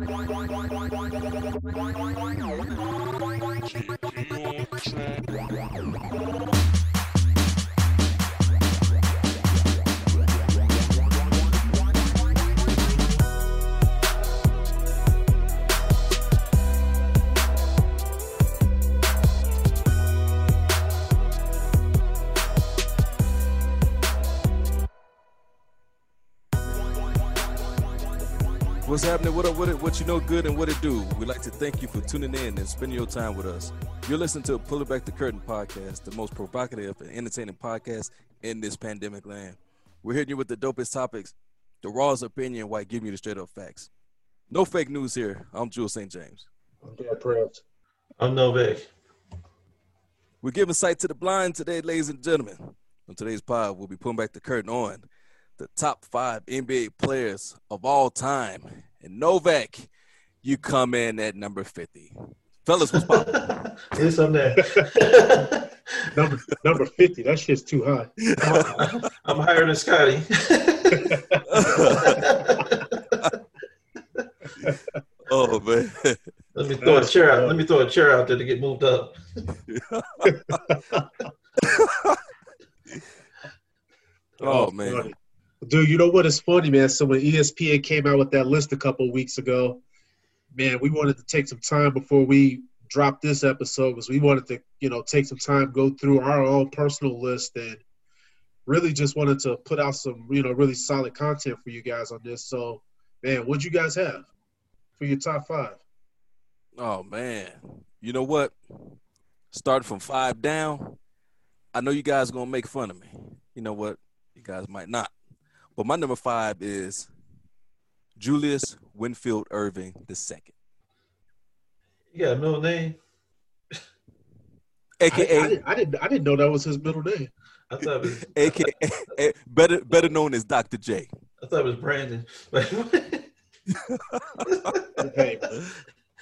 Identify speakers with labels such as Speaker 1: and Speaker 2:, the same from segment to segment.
Speaker 1: What's happening? What up? What, it, what you know good and what it do? We'd like to thank you for tuning in and spending your time with us. You're listening to Pull It Back the Curtain podcast, the most provocative and entertaining podcast in this pandemic land. We're hitting you with the dopest topics, the rawest opinion while giving you the straight up facts. No fake news here. I'm Jules St. James.
Speaker 2: I'm Dan Prince.
Speaker 3: I'm Novak.
Speaker 1: We're giving sight to the blind today, ladies and gentlemen. On today's pod, we'll be pulling back the curtain on the top five NBA players of all time. And Novak, you come in at number 50. Fellas, what's poppin'?
Speaker 3: Yes, I'm there.
Speaker 2: Number number fifty. That shit's too high.
Speaker 3: I'm, I'm higher than Scotty.
Speaker 1: oh, man.
Speaker 3: Let me throw a chair out. Let me throw a chair out there to get moved up.
Speaker 1: Oh, man.
Speaker 2: Dude, you know what is funny, man? So when ESPN came out with that list a couple weeks ago, man, we wanted to take some time before we dropped this episode because we wanted to, you know, take some time, go through our own personal list and really just wanted to put out some, you know, really solid content for you guys on this. So, man, what'd you guys have for your top five?
Speaker 1: Oh, man. You know what? Starting from five down, I know you guys to make fun of me. You know what? You guys might not. But my number five is Julius Winfield Erving the second,
Speaker 3: You got a middle name?
Speaker 2: I, I,
Speaker 1: aka
Speaker 2: didn't, I didn't I didn't know that was his middle name.
Speaker 3: I thought it was.
Speaker 1: aka better better known as Dr. J.
Speaker 3: I thought it was Brandon.
Speaker 2: Hey,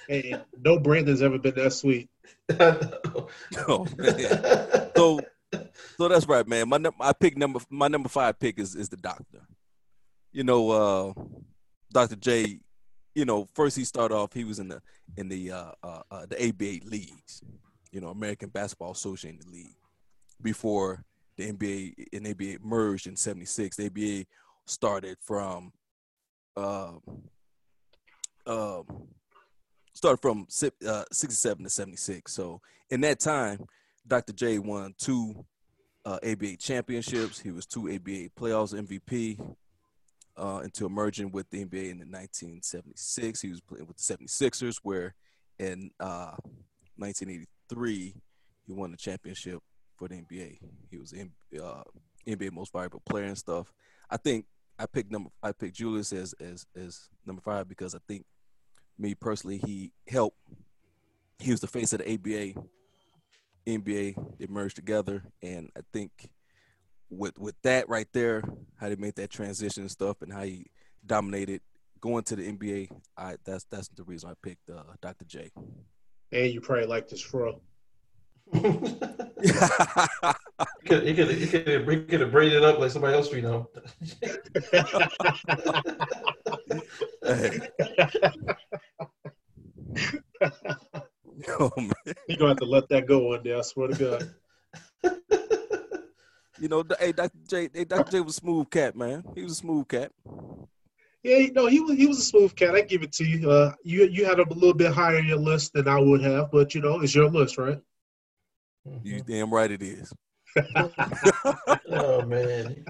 Speaker 2: hey, no Brandon's ever been that sweet.
Speaker 1: Oh, man. So so that's right, man. My num- I pick number my number five pick is is the doctor. You know, uh Dr. J, you know, first he started off, he was in the in the uh, uh, uh the ABA leagues, you know, American Basketball Association League, before the NBA and ABA merged in '76. The ABA started from um um started from uh, 67 to 76. So in that time, Dr. J won two uh, ABA championships. He was two ABA playoffs MVP uh, until merging with the NBA in 1976. He was playing with the 76ers, where in uh, 1983 he won the championship for the NBA. He was in uh, NBA most valuable player and stuff. I think I picked number I picked Julius as as as number five because I think me personally he helped. He was the face of the ABA, NBA. They merged together, and I think with with that right there, how they made that transition and stuff, and how he dominated going to the NBA. I that's that's the reason I picked uh, Dr. J.
Speaker 2: And you probably like this fro.
Speaker 3: He could, he could, he could, have, he could have braided it up like somebody else we know.
Speaker 1: Hey. oh man.
Speaker 2: You're gonna have to let that go one day, I swear to God.
Speaker 1: You know, hey, Dr. J, hey, Dr. J was a smooth cat, man. He was a smooth cat.
Speaker 2: Yeah, no, he was he was a smooth cat. I give it to you. Uh, you you had him a little bit higher in your list than I would have, but you know, it's your list, right?
Speaker 1: You damn right it is.
Speaker 3: oh man,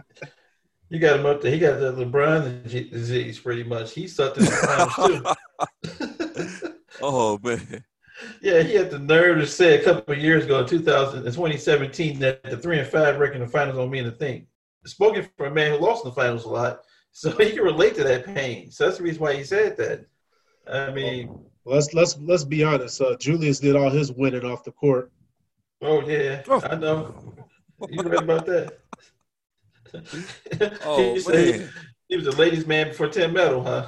Speaker 3: you got him up there. He got the LeBron disease pretty much. He sucked in the finals too.
Speaker 1: Oh man.
Speaker 3: Yeah, he had the nerve to say a couple of years ago, in 2000, 2017, that the three and five record in the finals don't mean a thing. Spoken for a man who lost in the finals a lot, so he can relate to that pain. So that's the reason why he said that. I mean,
Speaker 2: Let's let's let's be honest. Uh, Julius did all his winning off the court.
Speaker 3: oh yeah,
Speaker 1: Oh.
Speaker 3: I know. You read about that?
Speaker 1: Oh
Speaker 3: he, said
Speaker 1: man.
Speaker 3: he was a ladies' man before Tim Metal, huh?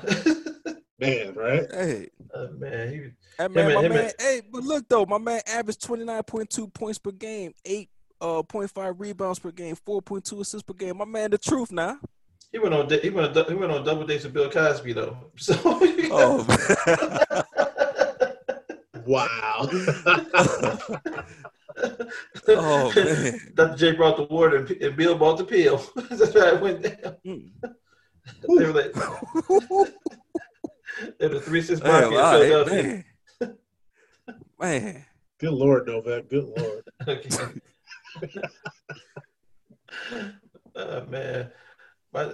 Speaker 2: Man, right?
Speaker 1: Hey.
Speaker 3: oh, man, he,
Speaker 1: Hey man, my man. Hey, but look though, my man averaged twenty nine point two points per game, eight uh point five rebounds per game, four point two assists per game. My man, the truth now.
Speaker 3: He went on he went on, he went on double dates with Bill Cosby though. So
Speaker 1: Oh,
Speaker 2: Wow.
Speaker 1: oh man.
Speaker 3: Dr. J brought the water and, and Bill brought the pill. That's how it went down.
Speaker 1: Mm.
Speaker 3: They were like, they were the three six
Speaker 1: Damn,
Speaker 3: mafia in
Speaker 1: all right,
Speaker 3: Philadelphia.
Speaker 1: man. Man.
Speaker 2: Good Lord, Novak. Good Lord.
Speaker 3: Okay. oh, man, my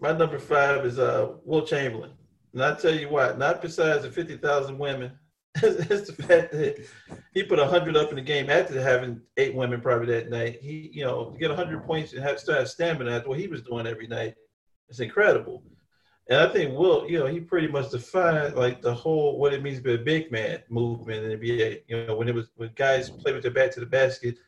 Speaker 3: my number five is uh Wilt Chamberlain, and I tell you what, not besides the fifty thousand women, it's the fact that he put hundred up in the game after having eight women probably that night. He, you know, to get hundred points and have still have stamina after what he was doing every night, it's incredible. And I think Wilt, you know, he pretty much defined like the whole what it means to be a big man movement in the NBA. You know, when it was when guys play with their back to the basket,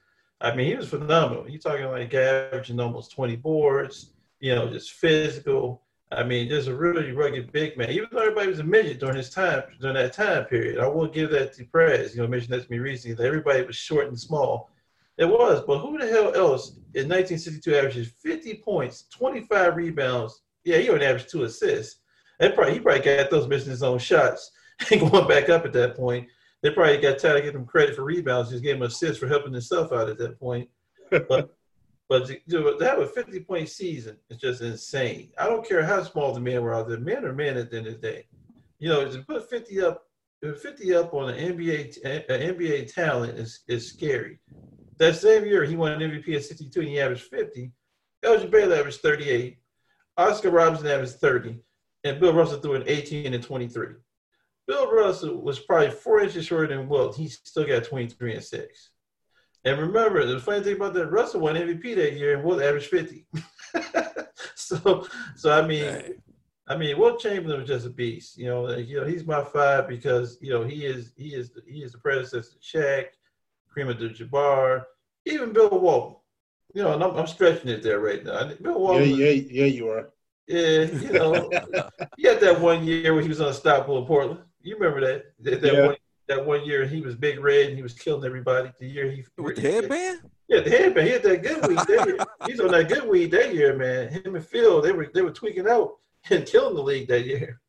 Speaker 3: I mean, he was phenomenal. He's talking like averaging almost 20 boards, you know, just physical. I mean, just a really rugged big man. Even though everybody was a midget during his time, during that time period, I will give that to Prez. You know, mentioned that to me recently that everybody was short and small. It was, but who the hell else in 1962 averages 50 points, 25 rebounds? Yeah, he only averaged two assists. And probably he probably got those missing his own shots and going back up at that point. They probably got tired of giving him credit for rebounds, just gave him assists for helping himself out at that point. But but to, to have a 50 point season is just insane. I don't care how small the men were out there. Men are men at the end of the day. You know, to put 50 up, 50 up on an NBA an NBA talent is, is scary. That same year, he won an MVP at 62 and he averaged 50. Elgin Baylor averaged 38. Oscar Robertson averaged 30. And Bill Russell threw in 18 and 23. Bill Russell was probably four inches shorter than Wilt. He still got 23 and 6. And remember, the funny thing about that, Russell won MVP that year and Wilt averaged 50. so, so I mean,
Speaker 1: Dang.
Speaker 3: I mean, Wilt Chamberlain was just a beast. You know, you know, he's my five because you know he is he is he is the predecessor to Shaq, Kareem Abdul-Jabbar, even Bill Walton. You know, and I'm, I'm stretching it there right now. Bill
Speaker 2: Yeah, yeah, yeah, you are.
Speaker 3: yeah, you know, he had that one year when he was unstoppable in Portland. You remember that? That, that
Speaker 2: Yeah.
Speaker 3: one that one year he was big red and he was killing everybody. The year he
Speaker 1: With the headband?
Speaker 3: Yeah, the headband. He had that good weed that year. He's on that good weed that year, man. Him and Phil, they were they were tweaking out and killing the league that year.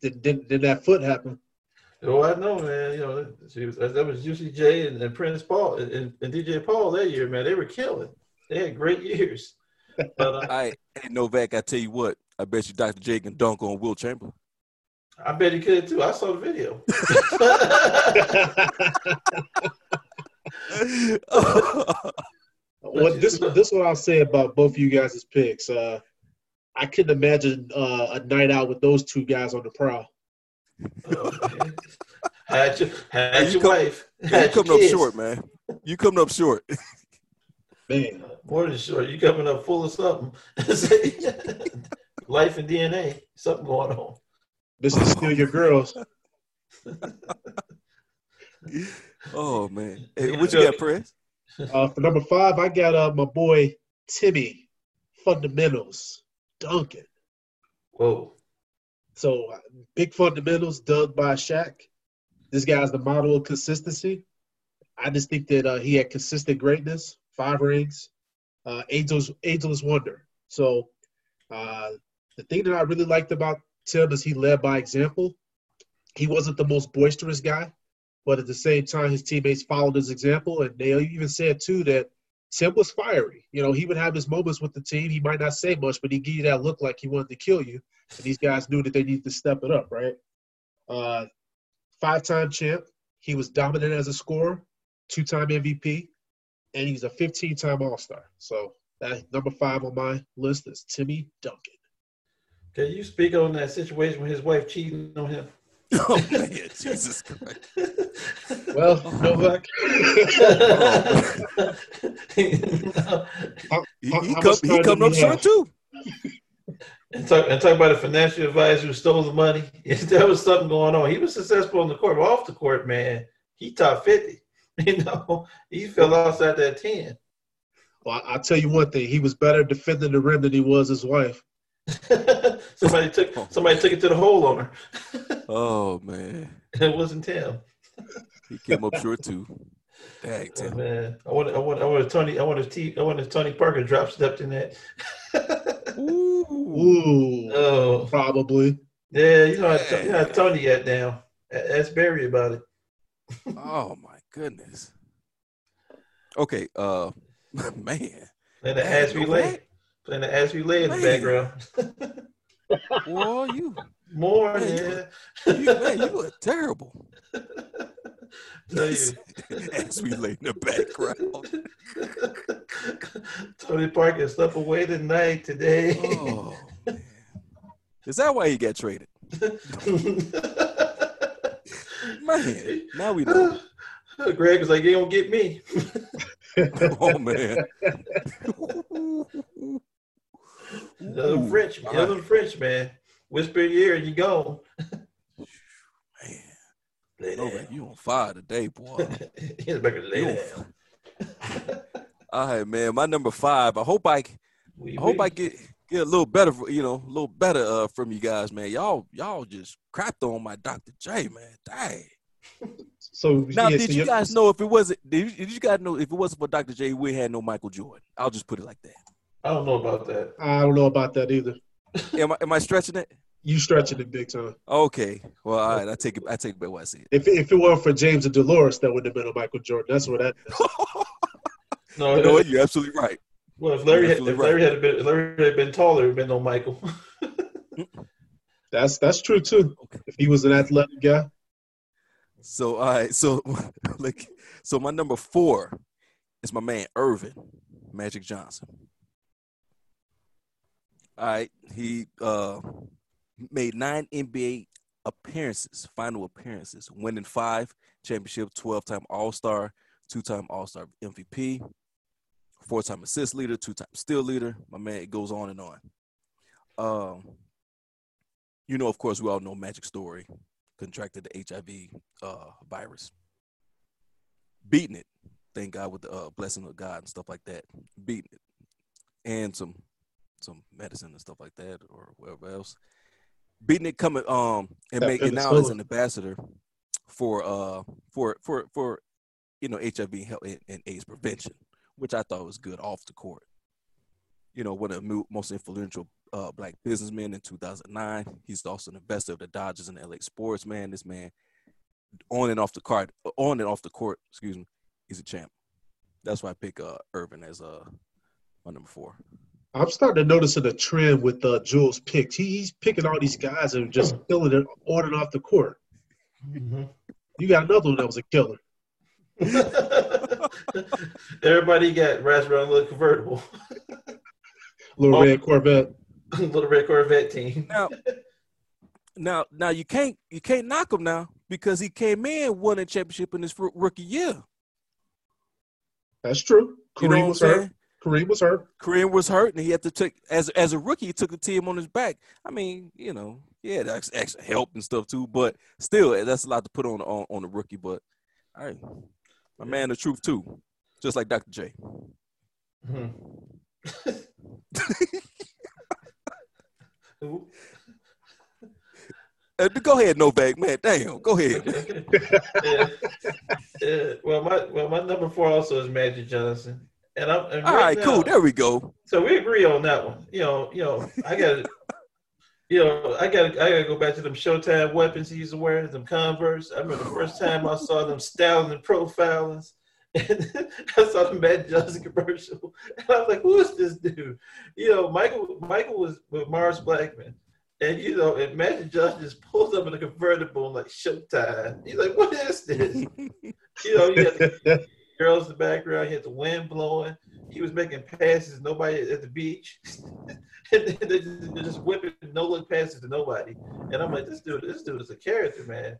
Speaker 2: did, did, did that foot happen?
Speaker 3: Oh, I know, man. You know, she was, that was Juicy J and, and Prince Paul and, and, and DJ Paul that year, man. They were killing. They had great years. But uh,
Speaker 1: I hey Novak, I tell you what, I bet you Dr. J can dunk on Wilt Chamberlain.
Speaker 3: I bet he could too. I saw the video.
Speaker 2: What this this what I'll say about both of you guys' picks. Uh, I couldn't imagine uh, a night out with those two guys on the prowl.
Speaker 3: Okay. Had your, had
Speaker 1: you
Speaker 3: your
Speaker 1: come-
Speaker 3: wife.
Speaker 1: you
Speaker 3: Had your
Speaker 1: coming up short, man. You coming up short.
Speaker 2: Man,
Speaker 3: More than short. You coming up full of something. Life and DNA. Something going on.
Speaker 2: this is still your girls.
Speaker 1: Oh man. Hey, what you got, Press?
Speaker 2: Uh, for number five, I got uh, my boy Timmy Fundamentals Duncan.
Speaker 3: Whoa.
Speaker 2: So big fundamentals dubbed by Shaq. This guy's the model of consistency. I just think that uh, he had consistent greatness, five rings, uh, ageless, ageless wonder. So uh, the thing that I really liked about Tim is he led by example. He wasn't the most boisterous guy, but at the same time, his teammates followed his example, and they even said too that Tim was fiery. You know, he would have his moments with the team. He might not say much, but he give you that look like he wanted to kill you. And these guys knew that they needed to step it up, right? Uh, five-time champ. He was dominant as a scorer, two-time MVP, and he's a 15-time All-Star. So that number five on my list is Timmy Duncan.
Speaker 3: Can you speak on that situation with his wife cheating on him?
Speaker 1: Oh man, Jesus Christ.
Speaker 2: Well, oh. Novak, oh.
Speaker 1: He,
Speaker 2: How-
Speaker 1: he,
Speaker 2: how
Speaker 1: come, he
Speaker 2: time
Speaker 1: coming
Speaker 2: do
Speaker 1: up short too.
Speaker 3: and talk and talk about a financial advisor who stole the money. there was something going on. He was successful on the court, but off the court, man, he top fifty. You know, he fell outside that ten.
Speaker 2: well, I'll tell you one thing. He was better defending the rim than he was his wife.
Speaker 3: somebody took somebody took it to the hole on her.
Speaker 1: Oh man.
Speaker 3: it wasn't Tim.
Speaker 1: He came up short too. Dang,
Speaker 3: Oh, man, I want, I want, I want a Tony, I want a T, I want a Tony Parker drop stepped in that.
Speaker 1: Ooh.
Speaker 2: Ooh,
Speaker 3: oh,
Speaker 2: probably.
Speaker 3: yeah, you know, how, you know how Tony got down. A- Ask Barry about it.
Speaker 1: Oh my goodness. Okay, uh man.
Speaker 3: Playing the
Speaker 1: Man,
Speaker 3: ass relay, playing the ass relay in the
Speaker 1: Man.
Speaker 3: background.
Speaker 1: Boy, you,
Speaker 3: More,
Speaker 1: Man,
Speaker 3: yeah.
Speaker 1: you man, you were terrible. As we lay in the background.
Speaker 3: Tony Parker slept away tonight today.
Speaker 1: Oh man. Is that why he got traded? Man, now we know.
Speaker 3: Greg was like, "You don't get me."
Speaker 1: Oh man.
Speaker 3: Another
Speaker 1: Ooh,
Speaker 3: French,
Speaker 1: my-
Speaker 3: another French man. Whisper in your ear and you go.
Speaker 1: Man,
Speaker 3: Lay down.
Speaker 1: man, you on fire today, boy.
Speaker 3: He's back to lay
Speaker 1: You
Speaker 3: down.
Speaker 1: All right, man. My number five. I hope I
Speaker 3: Oui,
Speaker 1: I hope
Speaker 3: oui.
Speaker 1: I get get a little better, you know, a little better uh, from you guys, man. Y'all y'all just crapped on my Dr. J, man. Dang.
Speaker 2: So
Speaker 1: Now,
Speaker 2: yeah,
Speaker 1: did
Speaker 2: so
Speaker 1: you
Speaker 2: you-
Speaker 1: guys know if it wasn't? Did you, did you guys know if it wasn't for Dr. J, we had no Michael Jordan? I'll just put it like that.
Speaker 3: I don't know about that.
Speaker 2: I don't know about that either.
Speaker 1: Am I am I stretching it?
Speaker 2: You stretching it big time.
Speaker 1: Okay. Well, all right. I take it. I take it back what I said.
Speaker 2: If if it weren't for James and Dolores, that would have been a Michael Jordan. That's what that.
Speaker 3: No,
Speaker 1: you know what? You're absolutely right.
Speaker 3: well, if Larry, had, if Larry had been, if Larry had been taller, it'd been no Michael.
Speaker 2: That's that's true too.
Speaker 1: Okay.
Speaker 2: If he was an athletic guy,
Speaker 1: So all right. So like, so my number four is my man Earvin Magic Johnson. All right, he uh made nine NBA appearances, final appearances, winning five championship, twelve-time All Star, two-time All Star MVP, four-time assist leader, two-time steal leader. My man, it goes on and on. Um, you know, of course, we all know Magic story. Contracted the HIV uh, virus, beating it. Thank God with the uh, blessing of God and stuff like that, beating it, and some some medicine and stuff like that, or whatever else. Beating it, coming um and making now as an ambassador for uh for for for you know HIV and and, and AIDS prevention, which I thought was good off the court. You know, one of the most influential uh, black businessmen in 2009. He's also an investor of the Dodgers and LA sports. Man, this man on and off the court, on and off the court, excuse me, he's a champ. That's why I pick uh, Earvin as uh, my number four.
Speaker 2: I'm starting to notice a trend with uh, Jules picks. He, he's picking all these guys and just killing it on and off the court.
Speaker 3: Mhm.
Speaker 2: You got another one that was a killer.
Speaker 3: Everybody got wrapped around a little convertible,
Speaker 2: Little
Speaker 3: Oh.
Speaker 2: red Corvette.
Speaker 3: little red Corvette team.
Speaker 1: Now, now, now you can't you can't knock him now because he came in won a championship in his rookie year.
Speaker 2: That's true.
Speaker 1: You know
Speaker 2: Kareem
Speaker 1: what I'm
Speaker 2: was hurt.
Speaker 1: Saying?
Speaker 2: Kareem was hurt.
Speaker 1: Kareem was hurt, and he had to take as as a rookie. He took the team on his back. I mean, you know, yeah, that's extra help and stuff too. But still, that's a lot to put on on, on the rookie. But all right, my man, the truth too, just like Dr. J.
Speaker 3: Mhm.
Speaker 1: Uh, go ahead, no Novak, man. Damn, go ahead.
Speaker 3: yeah. Yeah. Well, my well, my number four also is Magic Johnson, and I'm and
Speaker 1: All
Speaker 3: right
Speaker 1: right,
Speaker 3: now-
Speaker 1: cool. There we go.
Speaker 3: So we agree on that one. You know, you know, I got, you know, I got, I got to go back to them Showtime weapons he used to wear, them Converse. I remember the first time I saw them styling and profiling. And I saw the Matt Johnson commercial, and I was like, "Who is this dude?" You know, Michael. Michael was with Mars Blackman, and you know, and Magic Johnson just pulls up in a convertible and like Showtime. He's like, "What is this?" You know, you the girls in the background. He had the wind blowing. He was making passes, nobody at the beach. and then they just, they're just whipping no look passes to nobody. And I'm like, this dude, this dude is a character, man.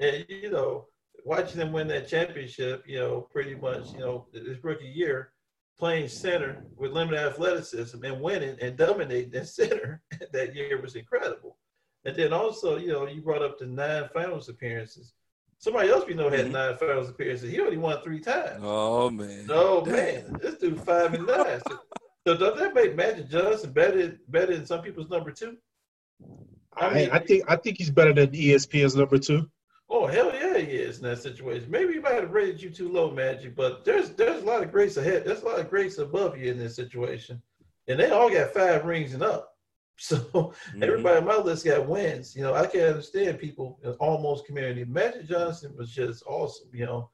Speaker 3: And you know, watching him win that championship, you know, pretty much, you know, his rookie year, playing center with limited athleticism and winning and dominating at center that year was incredible. And then also, you know, you brought up the nine finals appearances. Somebody else we know had
Speaker 1: Mhm.
Speaker 3: nine finals appearances. He only won three times.
Speaker 1: Oh man.
Speaker 3: Oh
Speaker 1: Damn.
Speaker 3: man, this dude five and nine. So, so does that make Magic Johnson better better than some people's number two?
Speaker 2: I, I think I think he's better than ESPN's number two.
Speaker 3: Oh hell yeah, he is in that situation. Maybe he might have rated you too low, Magic, but there's there's a lot of grace ahead. There's a lot of grace above you in this situation. And they all got five rings and up. So mm-hmm. everybody on my list got wins. You know, I can understand people in almost community. Magic Johnson was just awesome. You know,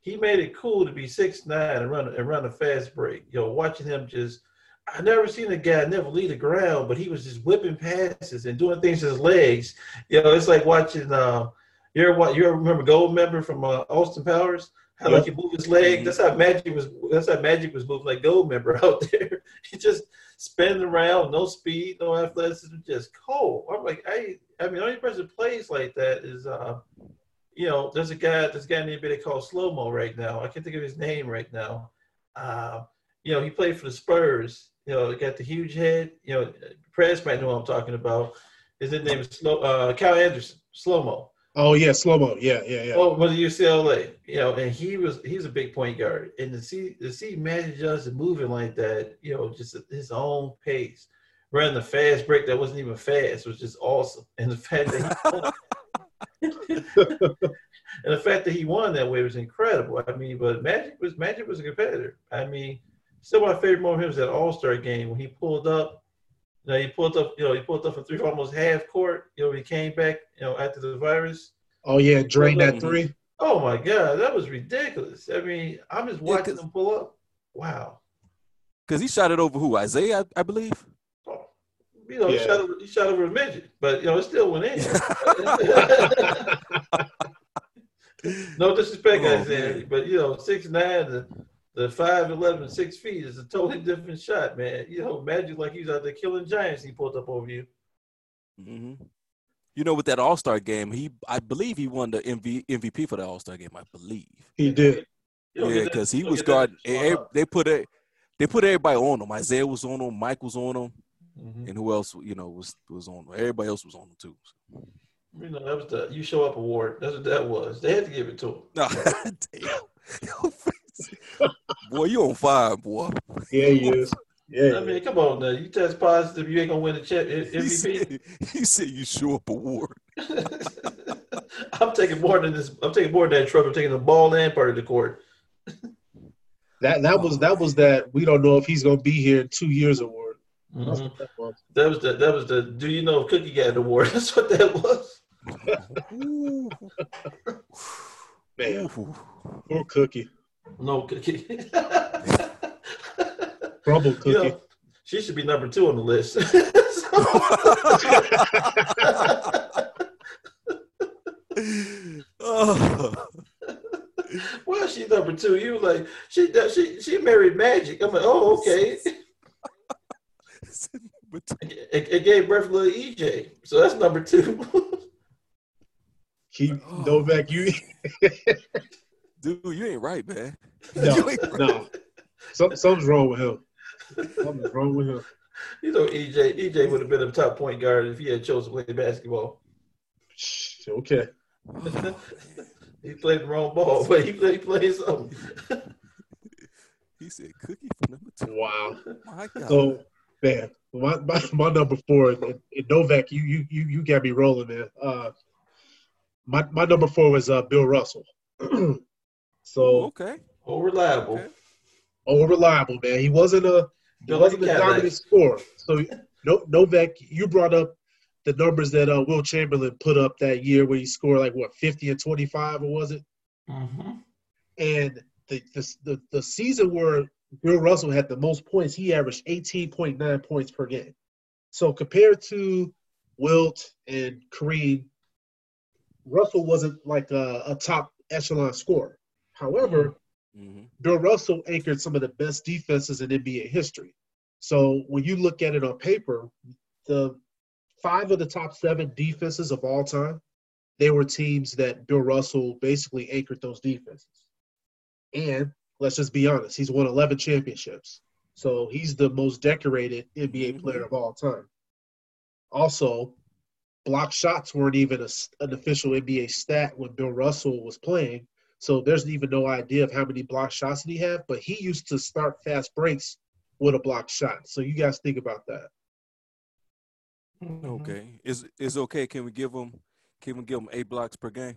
Speaker 3: he made it cool to be six nine and run and run a fast break. You know, watching him just I never seen a guy never leave the ground, but he was just whipping passes and doing things with his legs. You know, it's like watching uh, you ever you ever remember Goldmember from uh, Austin Powers? How yep. like he move his leg. That's how Magic was. That's how Magic was moving like gold member out there. he just spinning around, no speed, no athleticism, just cold. I'm like, I. I mean, the only person that plays like that is, uh, you know, there's a guy. There's a guy named Billy called Slow Mo right now. I can't think of his name right now. Uh, you know, he played for the Spurs. You know, got the huge head. You know, press might know what I'm talking about. His name is Slow. Uh, Kyle Anderson, Slow Mo.
Speaker 2: Oh yeah, slow mo. Yeah, yeah, yeah.
Speaker 3: Oh, was UCLA? You know, and he was he's a big point guard, and to see to see Magic Johnson moving like that, you know, just at his own pace, running the fast break that wasn't even fast was just awesome, and the fact that he and the fact that he won that way was incredible. I mean, but Magic was Magic was a competitor. I mean, still my favorite moment was that All Star game when he pulled up you know, he pulled up, you know, he pulled up from three almost half court. You know, he came back, you know, after the virus.
Speaker 2: Oh yeah, drain that three.
Speaker 3: Oh my god, that was ridiculous. I mean, I'm just watching yeah, him pull up. Wow.
Speaker 1: Because he shot it over who? Isiah, I, I believe.
Speaker 3: Oh, you know, yeah. he, shot over, he shot over a midget, but you know, it still went in. no disrespect, oh, Isiah, man. but you know, six nine the five eleven six feet is a totally different shot, man. You know, Magic like he's out there killing giants. He pulled up over you.
Speaker 1: Mm-hmm. You know, with that All Star game, he I believe he won the MV, MVP for the All Star game. I believe
Speaker 2: he did.
Speaker 1: Yeah, because he was guarding. They put it. They put everybody on him. Isiah was on him. Mike was on him, mm-hmm. and who else? You know, was was on him. Everybody else was on him too.
Speaker 3: You know, that was the you show up award. That's what that was. They had to give it to him. No,
Speaker 1: damn. boy, you on fire, boy.
Speaker 2: Yeah, he is. Yeah.
Speaker 3: I mean, come on now. You test positive, you ain't gonna win the chip MVP.
Speaker 1: He said, he said you show up award.
Speaker 3: I'm taking more than this. I'm taking more than that trophy. I'm taking the ball and part of the court.
Speaker 2: that that was that was that we don't know if he's gonna be here in two years award.
Speaker 3: Mm-hmm. That, was. that was the that was the do you know if Cookie got an award? That's what that was.
Speaker 2: Man, poor Cookie.
Speaker 3: No cookie.
Speaker 2: Crumble cookie. You know,
Speaker 3: she should be number two on the list. oh. Well, she's number two. You like she she she married Magic. I'm like, oh okay. it, it, gave birth to little EJ, so that's number two.
Speaker 2: Keep oh. Novak, you
Speaker 1: dude, you ain't right, man.
Speaker 2: No, right. no. Some, something's wrong with him. Something's wrong with him.
Speaker 3: You know, EJ EJ would have been a top point guard if he had chosen to play basketball.
Speaker 2: Okay.
Speaker 3: he played the wrong ball, but he played, he played something.
Speaker 1: he said cookie for number two.
Speaker 2: Wow. My God. So man, my, my, my number four, and, and Novak, you you you you got me rolling, man. Uh, my my number four was uh, Bill Russell. So
Speaker 1: okay,
Speaker 3: all reliable, okay.
Speaker 2: all reliable, man. He wasn't a he wasn't a dominant scorer. So no, Novak, you brought up the numbers that uh, Wilt Chamberlain put up that year where he scored like what fifty and twenty five, or was it?
Speaker 3: Mm-hmm.
Speaker 2: And the, the the the season where Bill Russell had the most points, he averaged eighteen point nine points per game. So compared to Wilt and Kareem, Russell wasn't like a, a top echelon scorer. However, mm-hmm. Bill Russell anchored some of the best defenses in NBA history. So when you look at it on paper, the five of the top seven defenses of all time, they were teams that Bill Russell basically anchored those defenses. And let's just be honest, he's won 11 championships. So he's the most decorated NBA mm-hmm. player of all time. Also, block shots weren't even a, an official NBA stat when Bill Russell was playing. So there's even no idea of how many block shots did he have, but he used to start fast breaks with a block shot. So you guys think about that.
Speaker 1: Okay, is is okay? Can we give him? Can we give him eight blocks per game?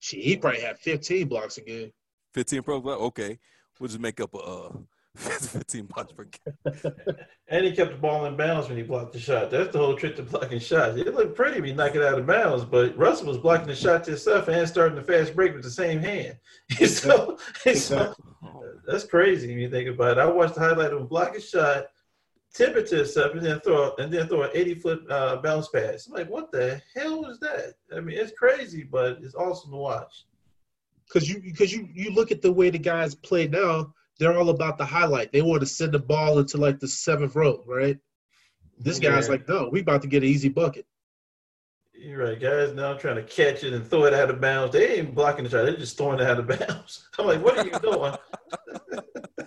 Speaker 2: She, he probably had 15 blocks a game.
Speaker 1: 15 pro block. Okay, we'll just make up a uh, 15 blocks per game.
Speaker 3: And he kept the ball in bounds when he blocked the shot. That's the whole trick to blocking shots. It looked pretty when you knock it out of bounds, but Russell was blocking the shot to himself and starting the fast break with the same hand. so, so that's crazy when you think about it. I watched the highlight of him block a shot, tip it to himself, and then throw and then throw an 80 foot uh, bounce pass. I'm like, what the hell was that? I mean, it's crazy, but it's awesome to watch.
Speaker 2: Because you because you you look at the way the guys play now, they're all about the highlight. They want to send the ball into like the seventh row, right? This guy's
Speaker 3: Yeah.
Speaker 2: like, no, we about to get an easy bucket.
Speaker 3: You're right, guys. Now trying to catch it and throw it out of bounds. They ain't blocking the shot. They're just throwing it out of bounds. I'm like, what are you doing?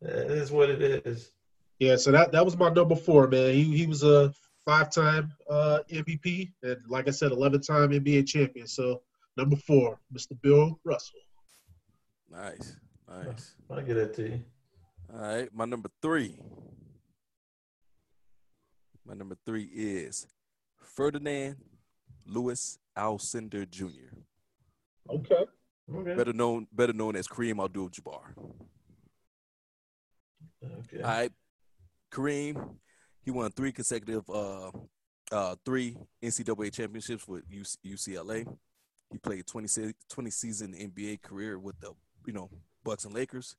Speaker 3: That is what it is.
Speaker 2: Yeah, so that that was my number four, man. He he was a five time uh, MVP and like I said, eleven time NBA champion. So number four, Mr. Bill Russell.
Speaker 1: Nice, nice.
Speaker 3: I'll get that to you.
Speaker 1: All right, my number three. My number three is Ferdinand Lewis Alcindor Jr.,
Speaker 2: Okay.
Speaker 3: Okay.
Speaker 1: better known better known as Kareem Abdul-Jabbar.
Speaker 3: Okay.
Speaker 1: All right, Kareem, he won three consecutive uh, uh, three NCAA championships with UC- UCLA. He played 20, se- 20 season NBA career with the you know Bucks and Lakers.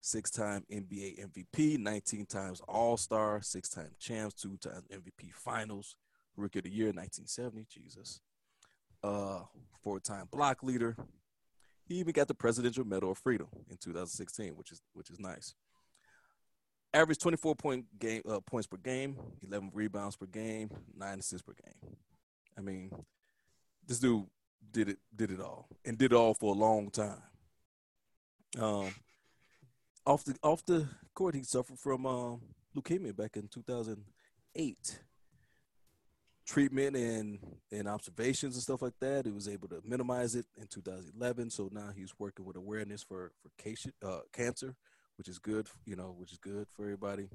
Speaker 1: Six time NBA MVP, 19 times All Star, six time champs, two times MVP Finals, Rookie of the Year, 1970. Jesus. Uh, four time block leader. He even got the Presidential Medal of Freedom in 2016, which is which is nice average 24 point game uh, points per game, 11 rebounds per game, nine assists per game. I mean, this dude did it did it all and did it all for a long time. Um, off the off the court, he suffered from um, leukemia back in 2008. Treatment and and observations and stuff like that, he was able to minimize it in 2011. So now he's working with awareness for for cancer, uh, cancer which is good, you know, which is good for everybody.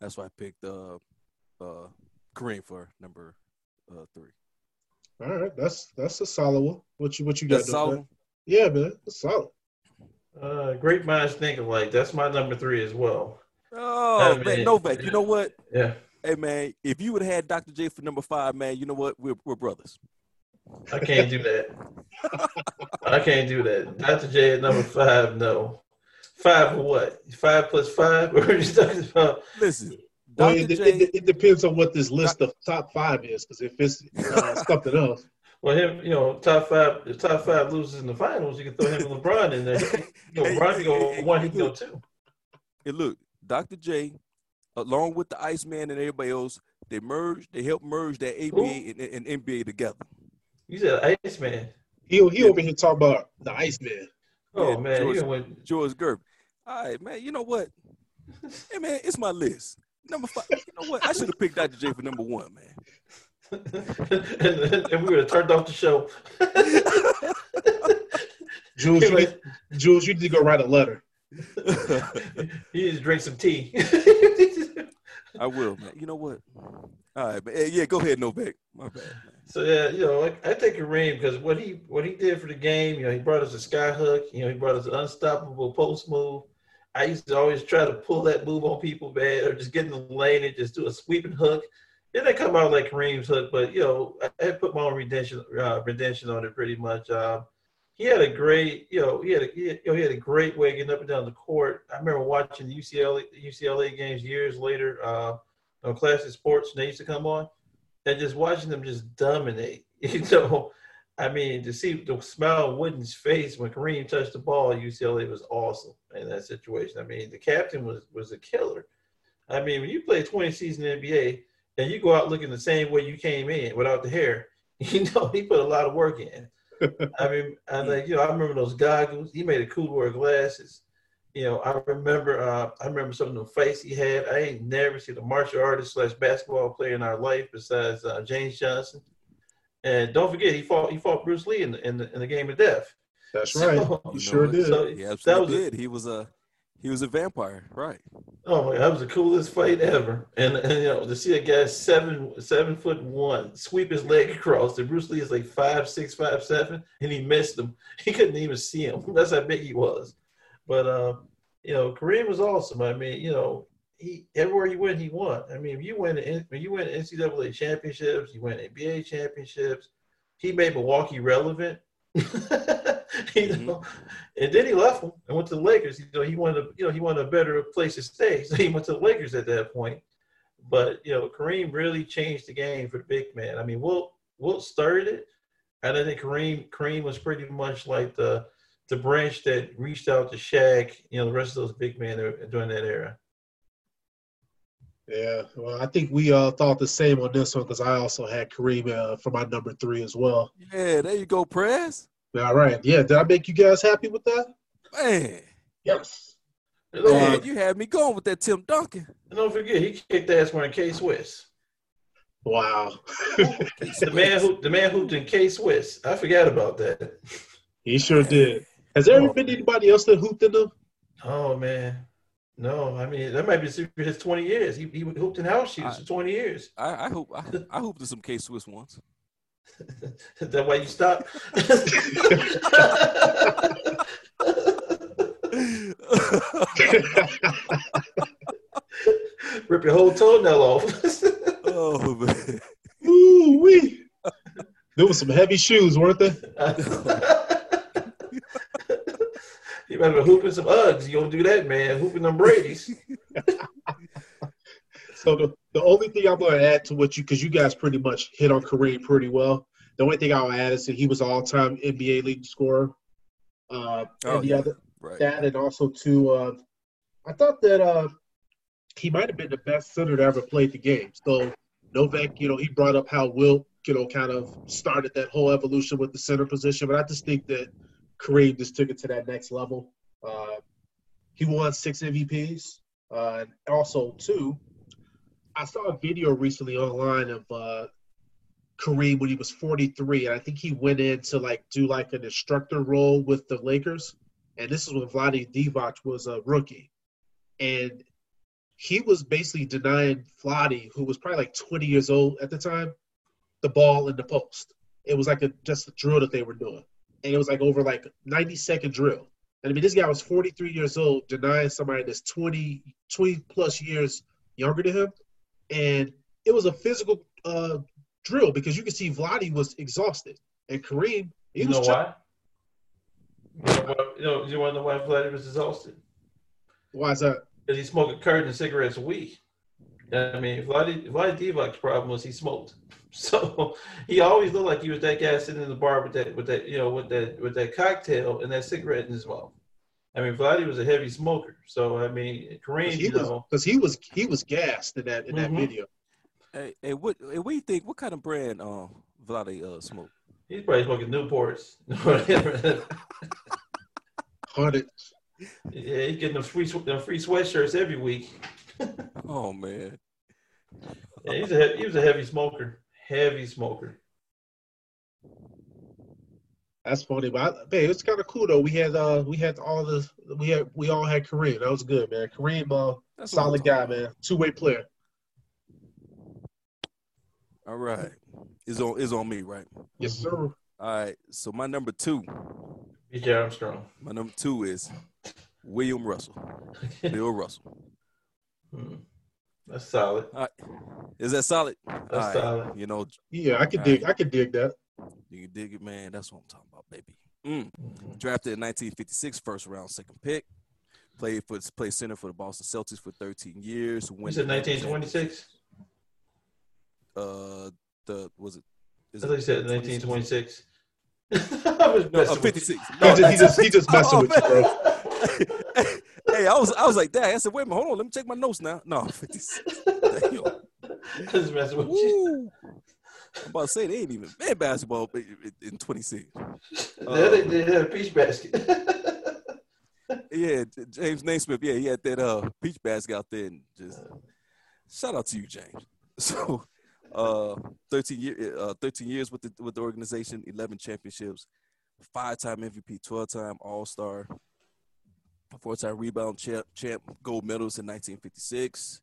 Speaker 1: That's why I picked uh uh Kareem for number uh three.
Speaker 2: All right, that's that's a solid one. What you what you got?
Speaker 1: That's solid.
Speaker 2: Yeah, man, that's solid.
Speaker 3: Uh, great minds think alike. That's my number three as well.
Speaker 1: Oh
Speaker 3: I
Speaker 1: man,
Speaker 3: mean-
Speaker 1: Novak, you know what?
Speaker 3: Yeah.
Speaker 1: Hey man, if you would have had Dr. J for number five, man, you know what? We're we're brothers.
Speaker 3: I can't do that. I can't do that. Dr. J at number five, no. Five for what? Five plus five? What are you talking about?
Speaker 1: Listen,
Speaker 2: Well, it,
Speaker 1: J,
Speaker 2: it, it depends on what this list of top five is, because if it's uh, something else,
Speaker 3: Well, him, you know, top five. If top five loses in the finals, you can throw him and LeBron in there. You know,
Speaker 1: Hey,
Speaker 3: LeBron can go one, he can go two.
Speaker 1: hey, look, Dr. J, along with the Iceman and everybody else, they merged, they helped merge that ABA and, and NBA together.
Speaker 3: You said Iceman.
Speaker 2: he he over here talking about the Iceman.
Speaker 3: Oh
Speaker 1: Yeah,
Speaker 3: man,
Speaker 1: George-
Speaker 3: you went.
Speaker 1: George Gerb. All right, man. You know what? Hey, man, it's my list. Number five. You know what? I should have picked Dr. J for number one, man.
Speaker 3: And, and we would have turned off the show.
Speaker 2: Jules, you need, Jules, you need to go write a letter.
Speaker 3: you need to drink some tea.
Speaker 1: I will, man. You know what? All right, but eh, yeah, go ahead, Novak. My bad, man.
Speaker 3: So yeah, you know, I, I take Kareem because what he what he did for the game, you know, he brought us a sky hook. You know, he brought us an unstoppable post move. I used to always try to pull that move on people, man, or just get in the lane and just do a sweeping hook. It didn't come out like Kareem's hook, but you know, I, put my own redemption uh, redemption on it pretty much. Um, he had a great, you know, he had a he you know, he had a great way of getting up and down the court. I remember watching the UCLA UCLA games years later uh, on Classic Sports, and they used to come on and just watching them just dominate. You know, I mean, to see the smile on Wooden's face when Kareem touched the ball UCLA was awesome in that situation. I mean, the captain was was a killer. I mean, when you play 20 seasons in NBA and you go out looking the same way you came in without the hair, you know, he put a lot of work in. I mean, I like, you know, I remember those goggles. He made a cool wear glasses. You know, I remember, uh, I remember some of the fights he had. I ain't never seen a martial artist slash basketball player in our life besides uh, James Johnson. And don't forget, he fought he fought Bruce Lee in the in the, in the game of death.
Speaker 2: That's
Speaker 3: So-
Speaker 2: right.
Speaker 3: You
Speaker 2: You
Speaker 1: know
Speaker 2: sure did.
Speaker 3: So
Speaker 1: He
Speaker 3: that
Speaker 1: absolutely
Speaker 3: was a-
Speaker 1: did. He was a He was a vampire, right?
Speaker 3: Oh that was the coolest fight ever. And, and you know, to see a guy seven seven foot one sweep his leg across, and Bruce Lee is like five six, five seven, and he missed him. He couldn't even see him. That's how big he was. But uh, you know, Kareem was awesome. I mean, you know, he everywhere he went, he won. I mean, if you win when you win NCAA championships, you win NBA championships. He made Milwaukee relevant. you mm-hmm. know, and then he left them and went to the Lakers. You know, he wanted, a, you know, he wanted a better place to stay, so he went to the Lakers at that point. But you know, Kareem really changed the game for the big man. I mean, Wilt Wilt started it, and I think Kareem Kareem was pretty much like the the branch that reached out to Shaq. You know, the rest of those big men during that era.
Speaker 2: Yeah, well, I think we all thought the same on this one because I also had Kareem uh, for my number three as well.
Speaker 1: Yeah, there you go, Press.
Speaker 2: All right. Yeah, did I make you guys happy with that?
Speaker 1: Man.
Speaker 2: Yes.
Speaker 1: Man, you had me going with that Tim Duncan.
Speaker 3: And don't forget, he kicked ass wearing K Swiss.
Speaker 2: Wow.
Speaker 3: the man who the man hooped in K Swiss. I forgot about that.
Speaker 2: He sure did. Has there ever been oh, anybody else that hooped in them?
Speaker 3: Oh man. No, I mean that might be secret his twenty years. He he hooped in house shoes I, for twenty years.
Speaker 1: I, I hope I, I hooped in some K Swiss once.
Speaker 3: Is that why you stopped? Rip your whole toenail off.
Speaker 1: oh man.
Speaker 2: Ooh wee. There was some heavy shoes, weren't there?
Speaker 3: you better be hooping some Uggs. You don't do that, man. Hooping them Brady's.
Speaker 2: so the, the only thing I'm going to add to what you, because you guys pretty much hit on Kareem pretty well. The only thing I'll add is that he was all-time NBA league scorer. Uh, oh, and the yeah. other right. that, and also to, uh, I thought that uh, he might have been the best center to ever play the game. So Novak, you know, he brought up how Wilt, you know, kind of started that whole evolution with the center position, but I just think that Kareem just took it to that next level. Uh, he won six MVPs, uh, and also two. I saw a video recently online of uh, Kareem when he was 43, and I think he went in to like do like an instructor role with the Lakers. And this is when Vlade Divac was a rookie, and he was basically denying Vlade, who was probably like 20 years old at the time, the ball in the post. It was like a just a drill that they were doing, and it was like over like 90 second drill. And I mean, this guy was 43 years old, denying somebody that's 20, 20 plus years younger than him, and it was a physical uh, drill because you can see Vlade was exhausted, and Kareem he
Speaker 3: you
Speaker 2: was.
Speaker 3: Know why? You know, you want to know why Vlade was exhausted?
Speaker 2: Why is that?
Speaker 3: Because he smoked a carton of cigarettes a week. I mean, Vlade, Vlade Divac's problem was he smoked, so he always looked like he was that guy sitting in the bar with that, with that, you know, with that, with that cocktail and that cigarette in his mouth. I mean, Vlade was a heavy smoker, so I mean, Kareem, you know,
Speaker 2: because he was he was gassed in that in that mm-hmm. video.
Speaker 1: Hey, hey, what, hey, what do you think? What kind of brand uh, Vlade uh, smoke?
Speaker 3: He's probably smoking Newports.
Speaker 2: Hundred.
Speaker 3: Yeah, he's getting them free them free sweatshirts every week.
Speaker 1: oh man.
Speaker 3: Yeah, he's a he was a heavy smoker. Heavy smoker.
Speaker 2: That's funny, but I, man, it's kind of cool though. We had uh we had all the we had we all had Kareem. That was good, man. Kareem, uh, That's solid guy, man. Two way player.
Speaker 1: All right. Is on is on me, right?
Speaker 2: Yes, sir.
Speaker 1: All right. So my number two.
Speaker 3: B.J. Armstrong.
Speaker 1: My number two is William Russell. Bill Russell.
Speaker 3: Hmm. That's solid.
Speaker 1: Is that solid?
Speaker 3: That's solid.
Speaker 1: You know.
Speaker 2: Yeah, I can dig. Right. I could dig that.
Speaker 1: You dig it, man. That's what I'm talking about, baby. Mm. Mm-hmm. Drafted in 1956, first round, second pick. Played for played center for the Boston Celtics for 13 years.
Speaker 3: You said 1926
Speaker 1: uh the was it?
Speaker 3: I thought you said 1926.
Speaker 1: no, uh, 56.
Speaker 2: No, he, just, he just he just messing oh, with you, bro.
Speaker 1: hey, I was I was like that. I said, wait a minute, hold on, let me check my notes now. No, 56.
Speaker 3: just messing with you.
Speaker 1: I'm about to say they ain't even been basketball in 26.
Speaker 3: Yeah, uh, they, they had a peach basket.
Speaker 1: yeah, James Naismith. Yeah, he had that uh peach basket out there, and just shout out to you, James. So uh, 13 year, uh, 13 years with the with the organization, 11 championships, five time MVP, 12 time All Star. four-time rebound champ, champ, gold medals in 1956.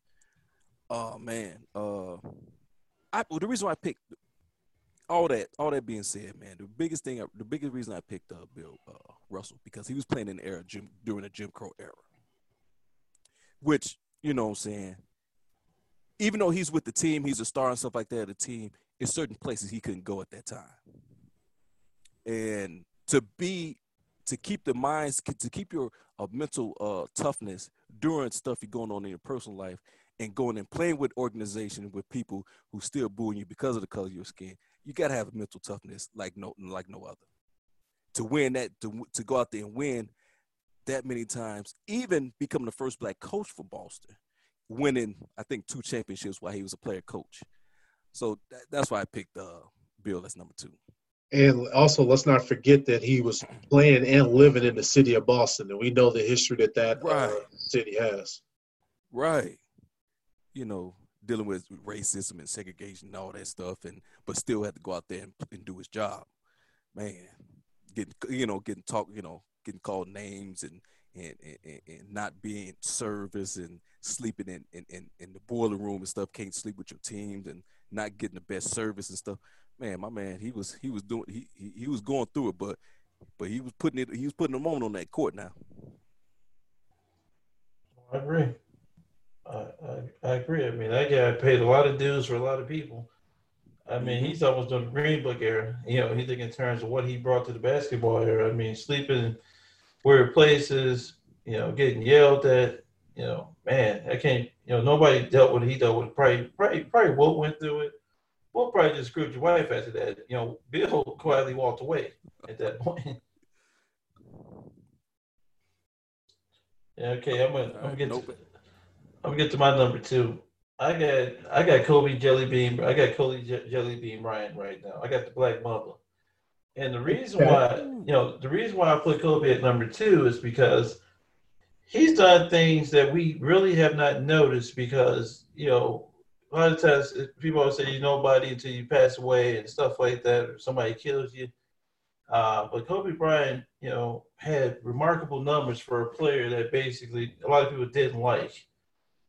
Speaker 1: Oh man, uh, I well, the reason why I picked all that, all that being said, man, the biggest thing, the biggest reason I picked up Bill uh, Russell because he was playing in the era Jim, during the Jim Crow era, which you know what I'm saying. Even though he's with the team, he's a star and stuff like that. The team, in certain places he couldn't go at that time, and to be to keep the minds to keep your uh, mental uh, toughness during stuff you're going on in your personal life and going and playing with organization with people who still booing you because of the color of your skin you got to have a mental toughness like no like no other to win that to, to go out there and win that many times even becoming the first black coach for boston winning i think two championships while he was a player coach so that, that's why i picked uh, bill as number two
Speaker 2: and also, let's not forget that he was playing and living in the city of Boston, and we know the history that that uh, right. uh, city has.
Speaker 1: Right. You know, dealing with racism and segregation and all that stuff, and but still had to go out there and, and do his job. Man, getting you know getting talk, you know, getting called names and and, and, and not being service and sleeping in, in, in, in the boiler room and stuff, can't sleep with your teams and not getting the best service and stuff man, my man, he was he was doing he, he he was going through it, but but he was putting it he was putting a moment on that court now.
Speaker 3: I agree. I, I, I agree. I mean, that guy paid a lot of dues for a lot of people. I mean, mm-hmm. he's almost done the Green Book era. You know, he think in terms of what he brought to the basketball era. I mean, sleeping weird places, you know, getting yelled at. You know, man, I can't. You know, nobody dealt with it. He dealt with it. Probably, probably, probably Wilt went through it. We'll probably just screwed your wife after that. You know, Bill quietly walked away at that point. yeah, okay, I'm gonna, I'm gonna get to, I'm gonna get to my number two. I got I got Kobe Jelly Bean. I got Kobe Jelly Bean Bryant right now. I got the Black Mamba. And the reason why, you know, the reason why I put Kobe at number two is because he's done things that we really have not noticed because, you know, a lot of times people always say you're nobody until you pass away and stuff like that, or somebody kills you. Uh, but Kobe Bryant, you know, had remarkable numbers for a player that basically a lot of people didn't like.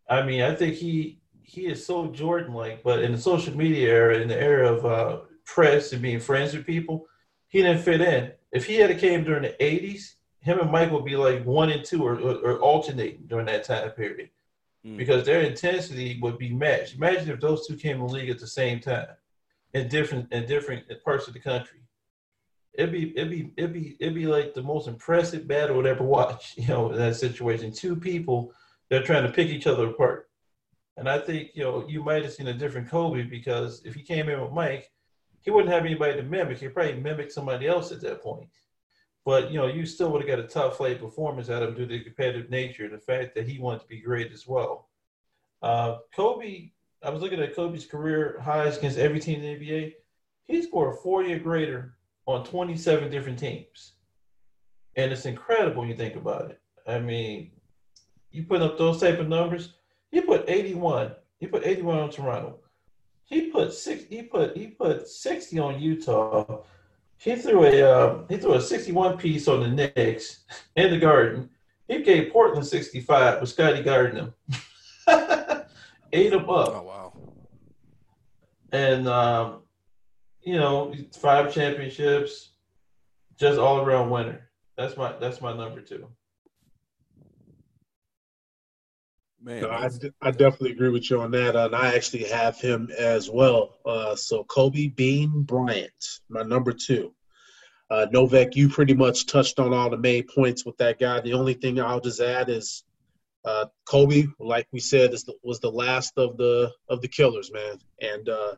Speaker 3: I mean, I think he he is so Jordan-like, but in the social media era, in the era of uh, press and being friends with people, he didn't fit in. If he had came during the '80s, him and Mike would be like one and two or, or, or alternating during that time period mm. because their intensity would be matched. Imagine if those two came in the league at the same time in different in different parts of the country. It'd be it'd be it'd be it'd be like the most impressive battle I'd ever watch, you know, in that situation. Two people they're trying to pick each other apart. And I think, you know, you might have seen a different Kobe because if he came in with Mike, he wouldn't have anybody to mimic. He'd probably mimic somebody else at that point. But you know, you still would have got a top flight performance out of him due to the competitive nature and the fact that he wanted to be great as well. Uh, Kobe, I was looking at Kobe's career highs against every team in the NBA. He scored a 40 or greater on 27 different teams. And it's incredible when you think about it. I mean, you put up those type of numbers. He put 81. He put 81 on Toronto. He put six. He put he put 60 on Utah. He threw a uh, he threw a 61 piece on the Knicks in the Garden. He gave Portland 65 with Scotty Garden Ate them up.
Speaker 1: Oh wow!
Speaker 3: And um, you know, five championships, just all around winner. That's my that's my number two.
Speaker 2: Man, no, I, I definitely agree with you on that, and I actually have him as well. Uh, so Kobe Bean Bryant, my number two. Uh, Novak, you pretty much touched on all the main points with that guy. The only thing I'll just add is uh, Kobe, like we said, is the, was the last of the of the killers, man, and uh,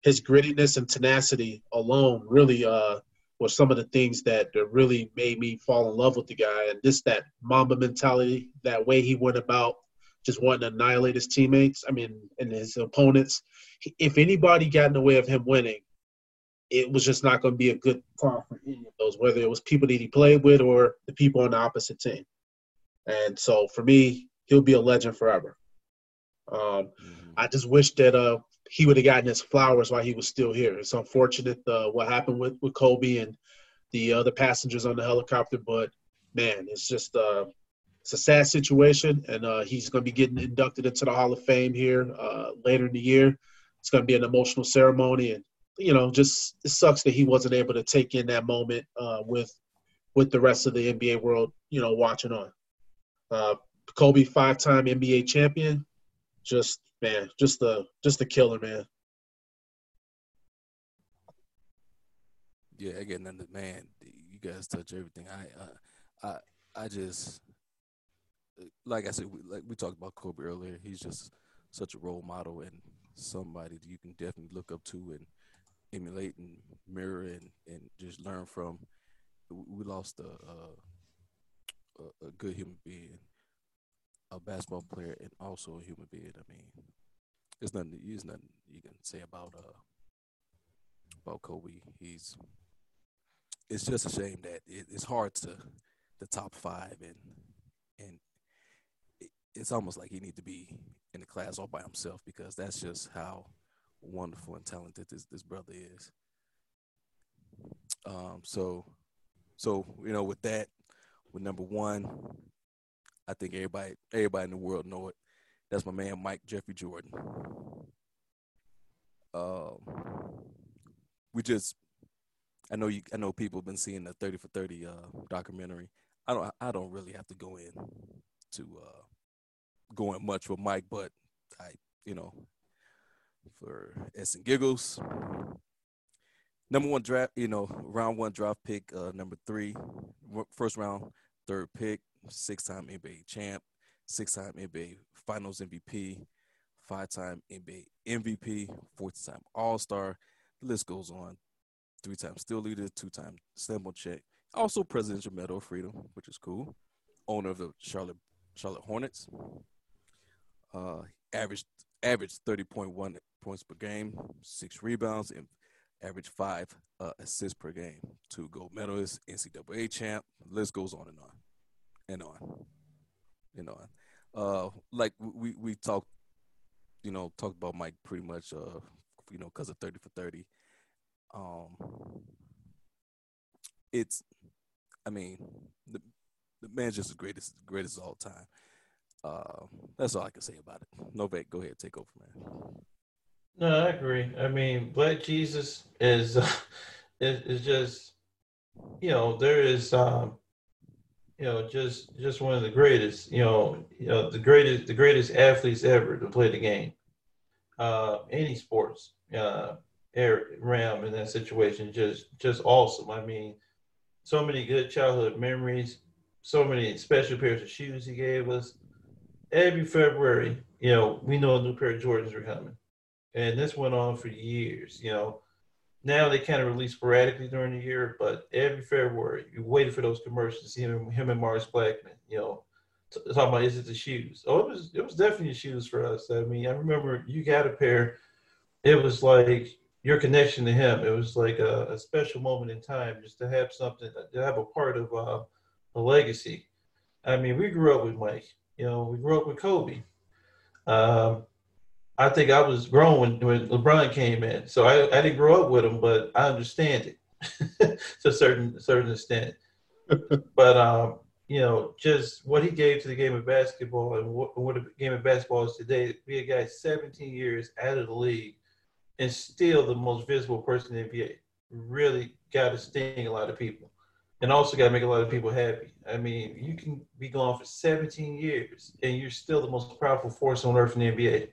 Speaker 2: his grittiness and tenacity alone really uh, was some of the things that really made me fall in love with the guy. And just that Mamba mentality, that way he went about just wanting to annihilate his teammates. I mean, and his opponents. If anybody got in the way of him winning, it was just not going to be a good call for any of those, whether it was people that he played with or the people on the opposite team. And so for me, he'll be a legend forever. Um, mm-hmm. I just wish that uh, he would have gotten his flowers while he was still here. It's unfortunate uh, what happened with, with Kobe and the other passengers on the helicopter, but man, it's just uh, it's a sad situation, and uh, he's going to be getting inducted into the Hall of Fame here uh, later in the year. It's going to be an emotional ceremony, and you know, just it sucks that he wasn't able to take in that moment uh, with with the rest of the NBA world, you know, watching on. Uh, Kobe, five-time NBA champion, just man, just a just a killer, man.
Speaker 1: Yeah, again, man, you guys touch everything. I, I, I just, like I said, we, like we talked about Kobe earlier. He's just such a role model and somebody that you can definitely look up to and emulate and mirror and, and just learn from. We lost a, a, a good human being, a basketball player, and also a human being. I mean, there's nothing. There's nothing you can say about uh about Kobe. He's. It's just a shame that it, it's hard to the top five and and it's almost like he need to be in the class all by himself because that's just how wonderful and talented this this brother is. Um, so, so you know, with that, with number one, I think everybody everybody in the world know it. That's my man Mike Jeffrey Jordan. Um, we just, I know you, I know people have been seeing the Thirty for Thirty uh, documentary. I don't, I don't really have to go in to uh, going much with Mike, but I, you know, for S and giggles. Number one draft, you know, round one draft pick, uh, number three, first round, third pick, six time NBA champ, six time NBA Finals MVP, five time NBA MVP, 40 time All Star. The list goes on. Three time Steel Leader, two time Slambo check. Also Presidential Medal of Freedom, which is cool. Owner of the Charlotte Charlotte Hornets. Uh, averaged averaged 30.1 points per game, six rebounds, and average five uh, assists per game. Two gold medalists, NCAA champ. List goes on and on and on and on. Uh, like we we talked, you know, talked about Mike pretty much, uh, you know, because of thirty for thirty. Um, it's, I mean, the the man's just the greatest, greatest of all time. Uh, that's all I can say about it. Novak, go ahead, take over, man.
Speaker 3: No, I agree. I mean, Black Jesus is is, is just you know there is um, you know just just one of the greatest you know you know the greatest the greatest athletes ever to play the game. Uh, any sports, uh, Ram in that situation just just awesome. I mean, so many good childhood memories, so many special pairs of shoes he gave us. Every February, you know, we know a new pair of Jordans are coming and this went on for years. You know, now they kind of release sporadically during the year, but every February you waited for those commercials him, him and Mars Blackmon. You know, talking about is it the shoes? Oh, it was it was definitely shoes for us. I mean, I remember you got a pair. It was like your connection to him. It was like a, a special moment in time just to have something to have a part of uh, a legacy. I mean, we grew up with Mike. You know, we grew up with Kobe. Um, I think I was grown when, when LeBron came in. So I, I didn't grow up with him, but I understand it to a certain certain extent. but um, you know, just what he gave to the game of basketball and what, what the game of basketball is today. Be a guy 17 years out of the league and still the most visible person in the NBA. Really got to sting a lot of people. And also got to make a lot of people happy. I mean, you can be gone for 17 years and you're still the most powerful force on earth in the NBA.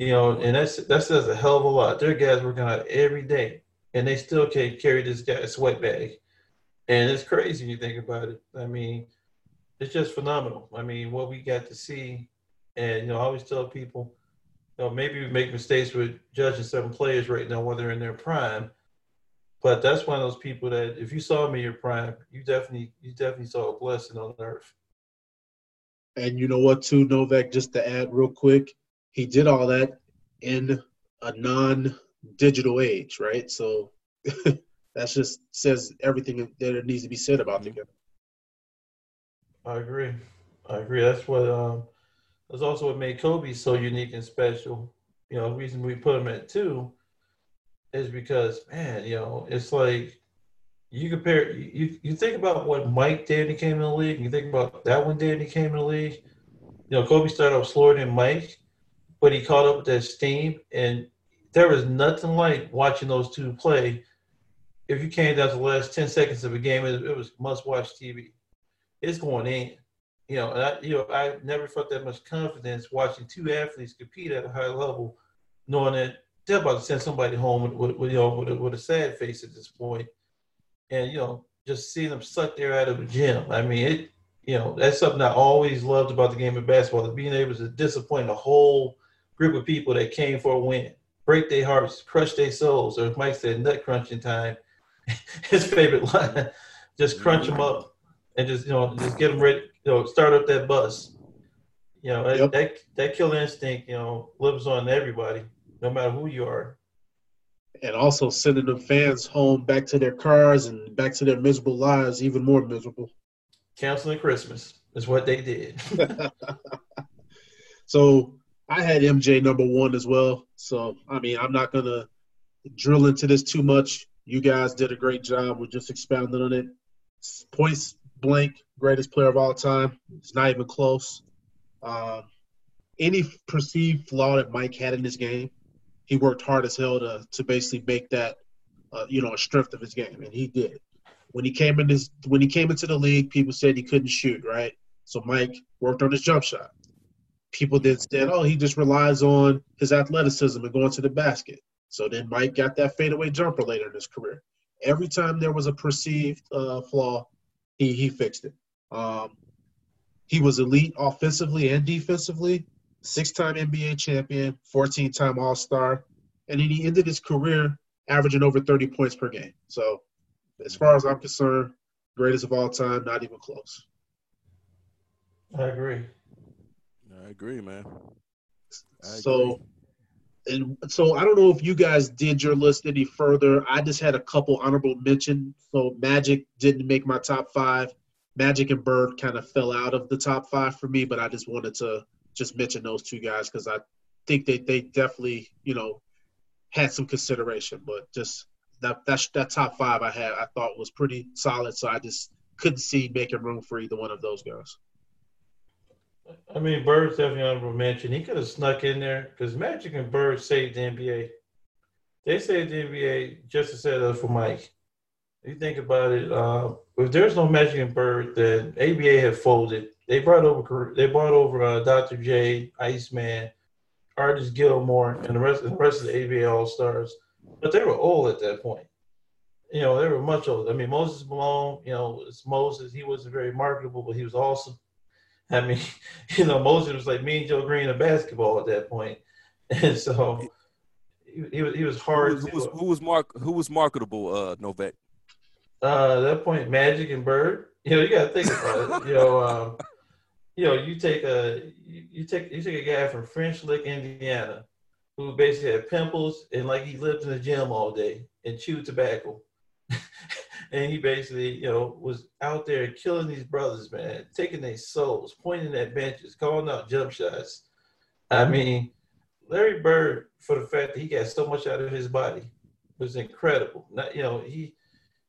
Speaker 3: You know, and that's that says a hell of a lot. There are guys working out every day, and they still can carry this guy sweat bag, and it's crazy when you think about it. I mean, it's just phenomenal. I mean, what we got to see, and you know, I always tell people, you know, maybe we make mistakes with judging certain players right now while they're in their prime, but that's one of those people that if you saw me in your prime, you definitely you definitely saw a blessing on earth.
Speaker 2: And you know what, too, Novak, just to add real quick, he did all that in a non-digital age, right? So that just says everything that it needs to be said about the game.
Speaker 3: I agree. I agree. That's what um, that's also what made Kobe so unique and special. You know, the reason we put him at two is because, man, you know, it's like you compare you you think about what Mike did when he came in the league. You think about that when he came in the league. You know, Kobe started off slower than Mike, but he caught up with that steam, and there was nothing like watching those two play. If you came down to the last ten seconds of a game, it, it was must-watch TV. It's going in. You know, and I, you know, I never felt that much confidence watching two athletes compete at a high level, knowing that about to send somebody home with, with, you know with a, with a sad face at this point and you know just seeing them suck their out of the gym. I mean, it you know that's something I always loved about the game of basketball: is being able to disappoint a whole group of people that came for a win, break their hearts, crush their souls, or as Mike said, nut crunching time. His favorite line: just crunch them up and just you know just get them ready. You know, start up that bus. You know yep. that that killer instinct. You know lives on everybody, no matter who you are
Speaker 2: and also sending the fans home back to their cars and back to their miserable lives, even more miserable.
Speaker 3: Canceling Christmas is what they did.
Speaker 2: so I had MJ number one as well. So I mean, I'm not gonna drill into this too much. You guys did a great job. We're just expounding on it. Points blank, greatest player of all time. It's not even close. Uh, any perceived flaw that Mike had in this game, he worked hard as hell to to basically make that uh, you know a strength of his game, and he did. When he came in this when he came into the league, people said he couldn't shoot, right? So Mike worked on his jump shot. People then said, "Oh, he just relies on his athleticism and going to the basket." So then Mike got that fadeaway jumper later in his career. Every time there was a perceived uh, flaw, he he fixed it. Um, he was elite offensively and defensively six-time NBA champion, 14-time All-Star, and then he ended his career averaging over 30 points per game. So, as far as I'm concerned, greatest of all time, not even close.
Speaker 3: I agree.
Speaker 1: I agree, man.
Speaker 2: I so, agree. and so I don't know if you guys did your list any further. I just had a couple honorable mention. So Magic didn't make my top five. Magic and Bird kind of fell out of the top five for me, but I just wanted to just mention those two guys because I think they they definitely you know had some consideration, but just that that that top five I had I thought was pretty solid, so I just couldn't see making room for either one of those guys.
Speaker 3: I mean, Bird's definitely honorable mention. He could have snuck in there because Magic and Bird saved the NBA. They saved the NBA just to set up for Mike. You think about it, uh, if there's no Magic and Bird, then ABA had folded they brought over they brought over uh, Dr. J, Iceman, Artis Gilmore, and the rest the rest of the ABA All Stars. But they were old at that point. You know, they were much older. I mean, Moses Malone, you know, it's Moses. He wasn't very marketable, but he was awesome. I mean, you know, Moses was like Mean Joe Greene of basketball at that point, and so he, he was he was hard.
Speaker 1: Who was, who was, who was mark who was marketable? Uh, Novak.
Speaker 3: Uh, at that point, Magic and Bird. You know, you got to think about it. You know, um, you know, you take a you, take you take a guy from French Lick, Indiana, who basically had pimples and like he lived in the gym all day and chewed tobacco. and he basically, you know, was out there killing these brothers, man, taking their souls, pointing at benches, calling out jump shots. I mean, Larry Bird, for the fact that he got so much out of his body, was incredible. Not, you know, he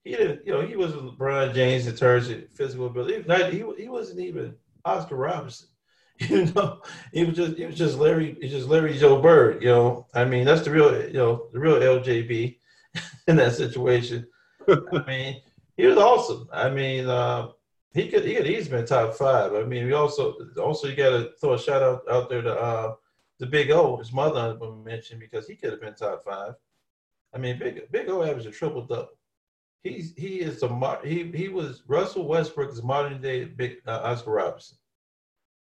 Speaker 3: he didn't, you know, he wasn't LeBron James in terms of physical ability. Not, he he wasn't even Oscar Robertson. You know, he was just he was just Larry, He was just Larry Joe Bird. You know, I mean that's the real you know the real LJB in that situation. I mean, he was awesome. I mean, uh, he could he could easily been top five. I mean, we also also you got to throw a shout out out there to uh, the Big O, his mother mentioned because he could have been top five. I mean, Big Big O averaged a triple double. He's he is a he he was Russell Westbrook is modern day big uh, Oscar Robertson.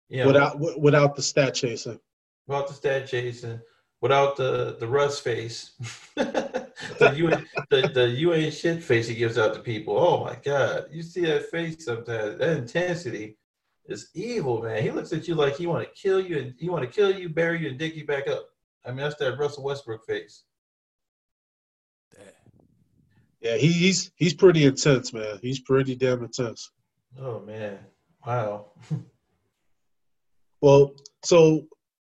Speaker 2: You know, without without the stat chasing.
Speaker 3: Without the stat chasing, without the the Russ face, the you the the you ain't shit face he gives out to people. Oh my God, you see that face sometimes. That intensity is evil, man. He looks at you like he want to kill you and he want to kill you, bury you, and dig you back up. I mean, that's that Russell Westbrook face.
Speaker 2: Yeah, he's he's pretty intense, man. He's pretty damn intense.
Speaker 3: Oh man, wow.
Speaker 2: well, so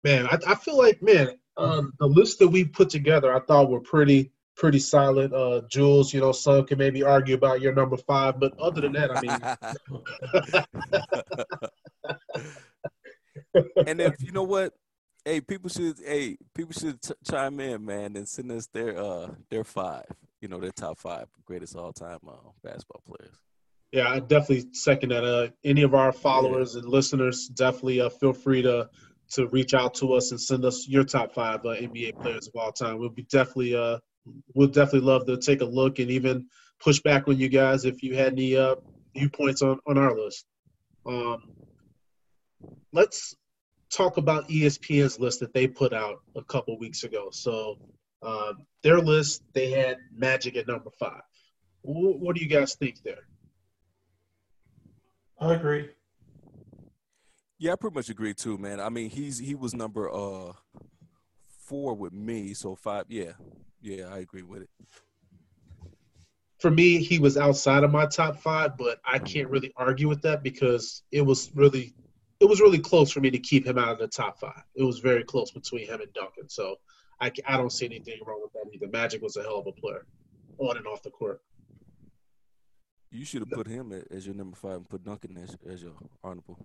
Speaker 2: man, I, I feel like man, um, the list that we put together, I thought were pretty pretty solid. Uh, Jules, you know, some can maybe argue about your number five, but other than that, I
Speaker 1: mean. and if you know what, hey, people should hey people should t- chime in, man, and send us their uh their five, you know, their top five greatest all time uh, basketball players.
Speaker 2: Yeah, I definitely second that. Uh, any of our followers yeah. and listeners, definitely uh, feel free to to reach out to us and send us your top five uh, NBA players of all time. We'll be definitely uh we'll definitely love to take a look and even push back on you guys if you had any uh viewpoints on on our list. Um, let's talk about ESPN's list that they put out a couple weeks ago. So uh, their list they had Magic at number five. What, what do you guys think there?
Speaker 3: I agree.
Speaker 1: Yeah, I pretty much agree too, man. I mean, he's he was number uh four with me, so five. Yeah, yeah, I agree with it.
Speaker 2: For me, he was outside of my top five, but I can't really argue with that because it was really it was really close for me to keep him out of the top five. It was very close between him and Duncan, so I, I don't see anything wrong with that either. Magic was a hell of a player on and off the court.
Speaker 1: You should have put him as your number five and put Duncan as, as your honorable.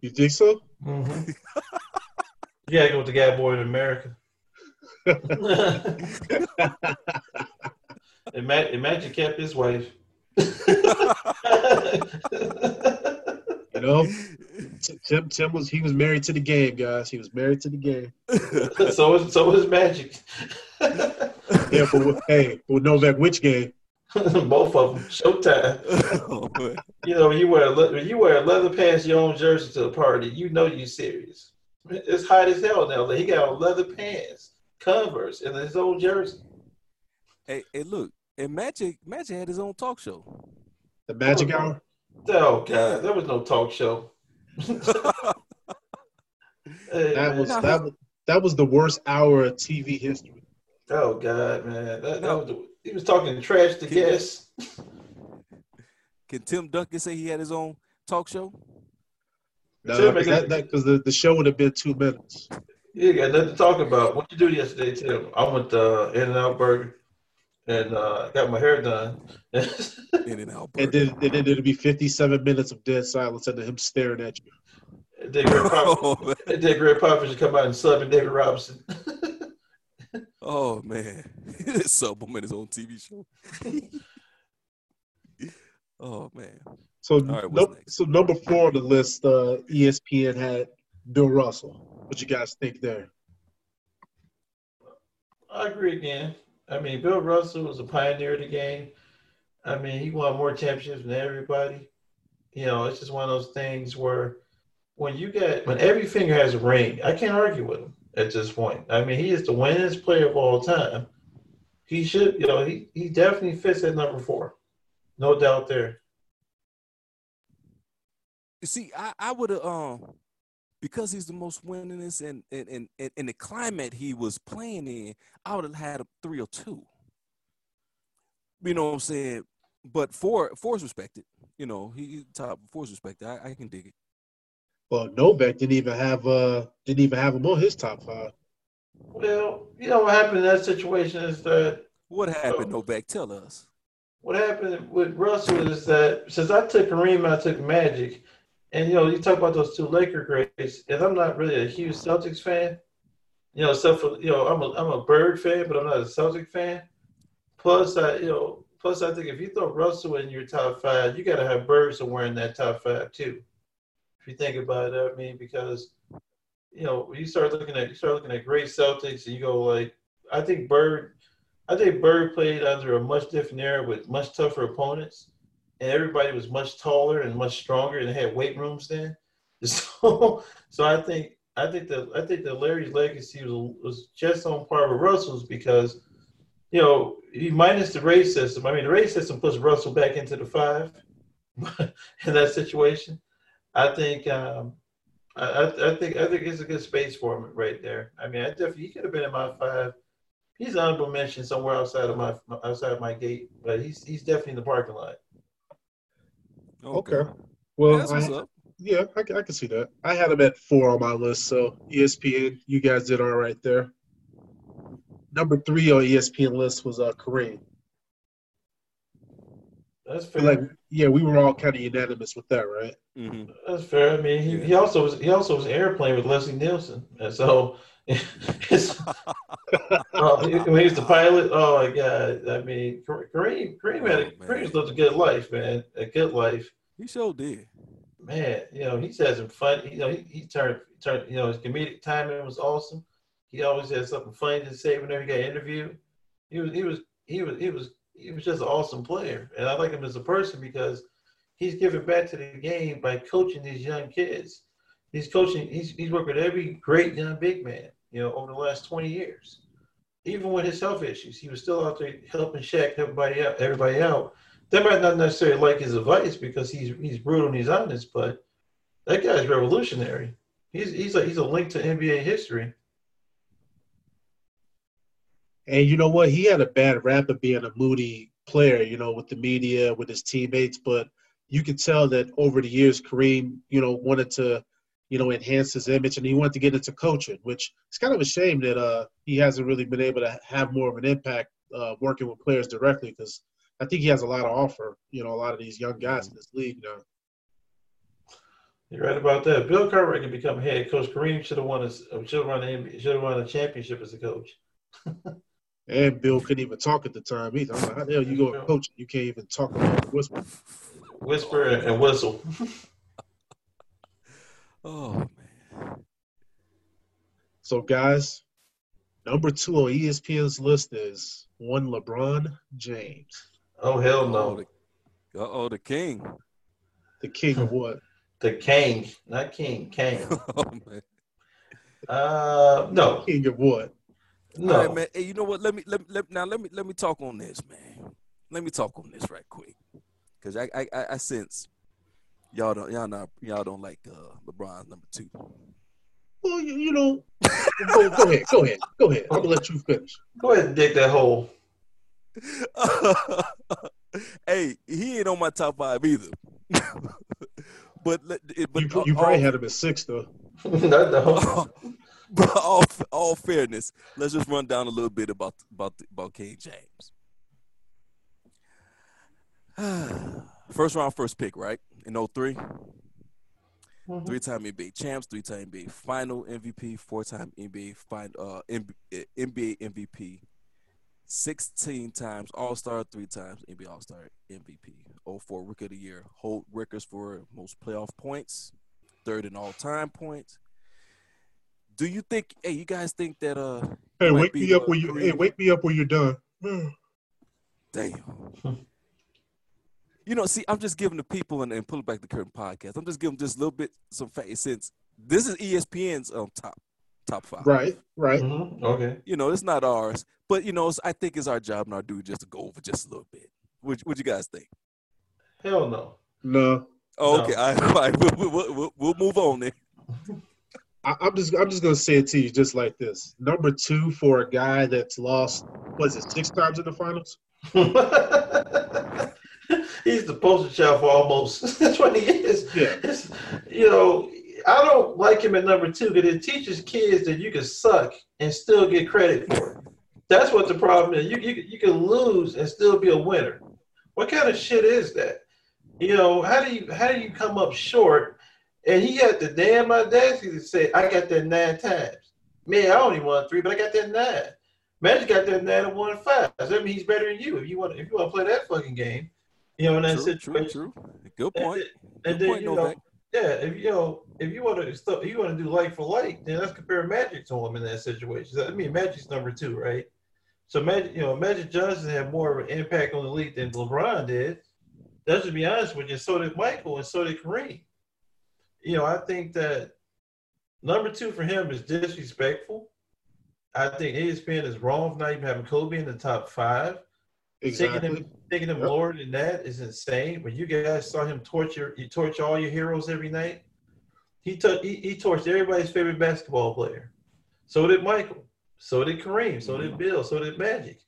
Speaker 2: You think so?
Speaker 3: Mm-hmm. you gotta go with the guy born in America. imagine, imagine kept his wife.
Speaker 2: you know, Tim Tim was he was married to the game, guys. He was married to the game.
Speaker 3: so was so was Magic.
Speaker 2: yeah, but hey, but Novak, which game?
Speaker 3: Both of them. Showtime. Oh, you know, when you wear when you wear leather pants, your own jersey to the party, you know you serious. It's hot as hell now. Like He got leather pants, Converse, and his own jersey.
Speaker 1: Hey, hey, look, and Magic Magic had his own talk show.
Speaker 2: The Magic oh, Hour.
Speaker 3: Oh God, there was no talk show. hey,
Speaker 2: that was that was that was the worst hour of TV history.
Speaker 3: Oh God, man, that, that was the, he was talking trash to guests.
Speaker 1: Can Tim Duncan say he had his own talk show?
Speaker 2: No, because that, the, the show would have been two minutes.
Speaker 3: You got nothing to talk about. What you do yesterday, Tim? I went uh, to In-N-Out Burger and uh, got my hair done.
Speaker 1: And Out
Speaker 2: Burger. And then, and then it'll be 57 minutes of dead silence and him staring at you.
Speaker 3: And then Gregg Popovich, oh, Gregg Popovich come out and sub and David Robinson.
Speaker 1: Oh man, sub him in his own TV show. oh man.
Speaker 2: So, right, no, so number four on the list, uh, ESPN had Bill Russell. What you guys think there?
Speaker 3: I agree again. I mean, Bill Russell was a pioneer of the game. I mean, he won more championships than everybody. You know, it's just one of those things where when you get when every finger has a ring, I can't argue with him at this point. I mean, he is the winningest player of all time. He should, you know, he, he definitely fits at number four. No doubt there.
Speaker 1: See, I, I would have um because he's the most winningest and and, and and the climate he was playing in, I would have had a three or two. You know what I'm saying? But four four's respected. You know, he top four's respected. I, I can dig it.
Speaker 2: Well, Novak didn't even have uh didn't even have him on his top five.
Speaker 3: Well, you know what happened in that situation is that
Speaker 1: what happened, uh, Novak? Tell us.
Speaker 3: What happened with Russell is that since I took Kareem, I took Magic, and you know you talk about those two Laker greats, and I'm not really a huge Celtics fan. You know, except for you know I'm a I'm a Bird fan, but I'm not a Celtic fan. Plus, I you know plus I think if you throw Russell in your top five, you got to have Bird somewhere in that top five too if you think about it. I mean, because you know, you start looking at you start looking at great Celtics, and you go like, I think Bird, I think Bird played under a much different era with much tougher opponents, and everybody was much taller and much stronger, and they had weight rooms then. So, so I think I think that I think that Larry's legacy was, was just on par with Russell's because, you know, he minus the race system. I mean, the race system puts Russell back into the five in that situation. I think um, I, I, think I think it's a good space for him right there. I mean, I definitely he could have been in my five. He's honorable mention somewhere outside of my outside of my gate, but he's he's definitely in the parking lot.
Speaker 2: Okay. okay. Well, I, yeah, I, I can see that. I had him at four on my list, so ESPN, you guys did all right there. number three on ESPN list was uh, Kareem.
Speaker 3: That's fair.
Speaker 2: Like, yeah, we were all kind of unanimous with that, right?
Speaker 1: hmm
Speaker 3: That's fair. I mean, he, he also was he also was airplane with Leslie Nielsen, and so it's, uh, when he was the pilot. Oh my god! I mean, Kareem Kareem had a,
Speaker 1: Oh, man.
Speaker 3: Lived a good life, man. A good life,
Speaker 1: He sure did.
Speaker 3: man. You know, he's had some fun. You know, he, he turned turned. You know, his comedic timing was awesome. He always had something funny to say whenever he got interviewed. He was he was he was he was he was just an awesome player, and I like him as a person because he's giving back to the game by coaching these young kids. He's coaching. He's he's worked with every great young big man, you know, over the last twenty years. Even with his health issues, he was still out there helping Shaq everybody out. Everybody out. They might not necessarily like his advice because he's he's brutal and he's honest, but that guy's revolutionary. He's he's a he's a link to NBA history.
Speaker 2: And you know what? He had a bad rap of being a moody player, you know, with the media, with his teammates. But you could tell that over the years, Kareem, you know, wanted to, you know, enhance his image and he wanted to get into coaching, which it's kind of a shame that uh, he hasn't really been able to have more of an impact uh, working with players directly because I think he has a lot to offer, you know, a lot of these young guys mm-hmm. in this league now.
Speaker 3: You're right about that. Bill Cartwright can become head coach. Kareem should have won a should have won a should have won a championship as a coach.
Speaker 2: And Bill couldn't even talk at the time either. I'm like, how the hell you go and coach? You can't even talk about whisper.
Speaker 3: Whisper and, and whistle.
Speaker 1: Oh man.
Speaker 2: So, guys, number two on ESPN's list is one LeBron James,
Speaker 3: Oh hell
Speaker 1: Oh,
Speaker 3: no.
Speaker 1: uh-oh, the king.
Speaker 2: the king of what?
Speaker 3: The King, not King, King.
Speaker 1: oh man.
Speaker 3: Uh, no,
Speaker 2: King of what?
Speaker 3: no.
Speaker 1: All right, man. Hey, you know what? Let me let, let now let me let me talk on this, man. Let me talk on this right quick, because I, I I I sense y'all don't y'all not y'all don't like uh, LeBron number two.
Speaker 2: Well, you, you know, go, go ahead, go ahead, go ahead. I'm gonna let you finish.
Speaker 3: Go ahead and dig that hole.
Speaker 1: hey, he ain't on my top five either. but it- but
Speaker 2: You, you
Speaker 1: all-
Speaker 2: probably had him at six though.
Speaker 3: not the hole.
Speaker 1: but all, all fairness, let's just run down a little bit about about about King James. first round, first pick, right? In 03.
Speaker 3: Mhm.
Speaker 1: Three-time NBA champs, three-time NBA Final MVP, four-time NBA fin- uh, NBA, NBA MVP, sixteen times All-Star, three times NBA All-Star MVP, 04 Rookie of the Year, hold records for most playoff points, third in all-time points. Do you think? Hey, you guys think that? Uh,
Speaker 2: Hey, wake
Speaker 1: be,
Speaker 2: me up when you. Hey, wake me up when you're done.
Speaker 1: damn. You know, see, I'm just giving the people and, and pull back the curtain podcast. I'm just giving just a little bit some fact since this is ESPN's um top top five.
Speaker 2: Right, right.
Speaker 3: Mhm. Okay.
Speaker 1: You know, it's not ours, but you know, it's, I think it's our job and our duty just to go over just a little bit. What what you guys think?
Speaker 3: Hell no.
Speaker 2: No,
Speaker 1: Oh,
Speaker 3: No.
Speaker 1: okay, all right, all right. We'll, we'll, we'll, we'll move on then.
Speaker 2: I, I'm just. I'm just gonna say it to you just like this. Number two for a guy that's lost. Was it six times in the finals?
Speaker 3: He's the poster child for almost 20 years.
Speaker 2: Yeah.
Speaker 3: It's- you know, I don't like him at number two because it teaches kids that you can suck and still get credit for it. That's what the problem is. You, you, you can lose and still be a winner. What kind of shit is that? You know, how do you how do you come up short? And he had the damn audacity to say, I got that nine times. Man, I only won three, but I got that nine. Magic got that nine and won five. Does that mean he's better than you? If you want if you want to play that fucking game, you know, in that
Speaker 1: True, true,
Speaker 3: situation.
Speaker 1: true. Good
Speaker 3: And
Speaker 1: point.
Speaker 3: then-
Speaker 1: Good
Speaker 3: And then
Speaker 1: point,
Speaker 3: you know,
Speaker 1: Novak.
Speaker 3: Yeah, if you know, if you want to stuff, you want to do like for like, then let's compare Magic to him in that situation. I mean, Magic's number two, right? So Magic, you know, Magic Johnson had more of an impact on the league than LeBron did. Let's just be honest with you. So did Michael, and so did Kareem. You know, I think that number two for him is disrespectful. I think ESPN is wrong for not even having Kobe in the top five. Taking
Speaker 2: Exactly.
Speaker 3: him, taking him
Speaker 2: Yep.
Speaker 3: lower than that is insane. When you guys saw him torture, you torture all your heroes every night. He took, he, he torched everybody's favorite basketball player. So did Michael. So did Kareem. So did mm. Bill. So did Magic.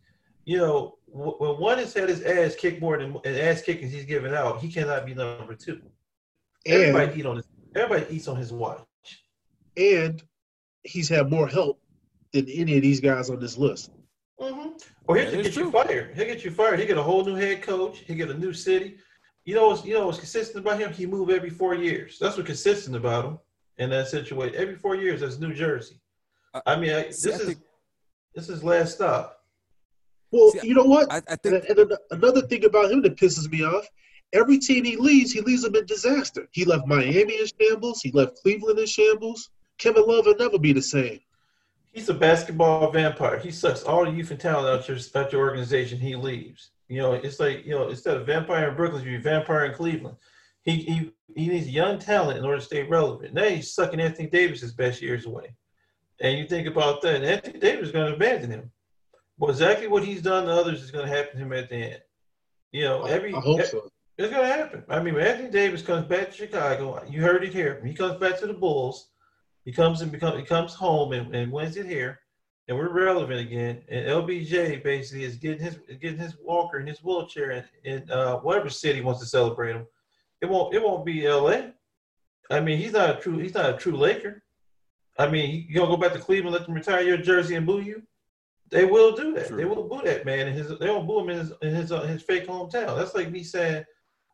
Speaker 3: You know, when one has had his ass kicked more than and ass kickings he's given out, he cannot be number two.
Speaker 2: And
Speaker 3: Everybody eat on his. Everybody eats on his watch.
Speaker 2: and he's had more help than any of these guys on this list.
Speaker 3: Mm-hmm. Or he'll
Speaker 1: That is
Speaker 3: get you fired. He'll get you fired. He'll get a whole new head coach. He'll get a new city. You know what's you know what's consistent about him? He move every four years. That's what's consistent about him in that situation. Every four years, that's New Jersey.
Speaker 1: I-
Speaker 3: I mean, I, this
Speaker 1: See, I
Speaker 3: is
Speaker 1: think-
Speaker 3: this is last stop.
Speaker 2: Well,
Speaker 1: See,
Speaker 2: you know what?
Speaker 1: I, I
Speaker 2: And,
Speaker 1: think
Speaker 2: and an- another thing about him that pisses me off: every team he leaves, he leaves them in disaster. He left Miami in shambles. He left Cleveland in shambles. Kevin Love will never be the same.
Speaker 3: He's a basketball vampire. He sucks all the youth and talent out your out your organization. He leaves. You know, it's like you know, instead of vampire in Brooklyn, you're vampire in Cleveland. He he he needs young talent in order to stay relevant. Now he's sucking Anthony Davis's best years away. And you think about that, and Anthony Davis is going to abandon him. Well, exactly what he's done to others is going to happen to him at the end. You know, every
Speaker 2: I hope so.
Speaker 3: it's gonna happen. I mean, when Anthony Davis comes back to Chicago, you heard it here. When he comes back to the Bulls, he comes and become he comes home and, and wins it here, and we're relevant again. And LBJ basically is getting his getting his walker in his wheelchair in, in uh, whatever city wants to celebrate him. It won't it won't be LA. I mean, he's not a true he's not a true Laker. I mean, you gonna go back to Cleveland, let them retire your jersey and boo you? They will do that.
Speaker 1: True.
Speaker 3: They will boo that man. And his they won't boo him in his in his, uh, his fake hometown. That's like me saying,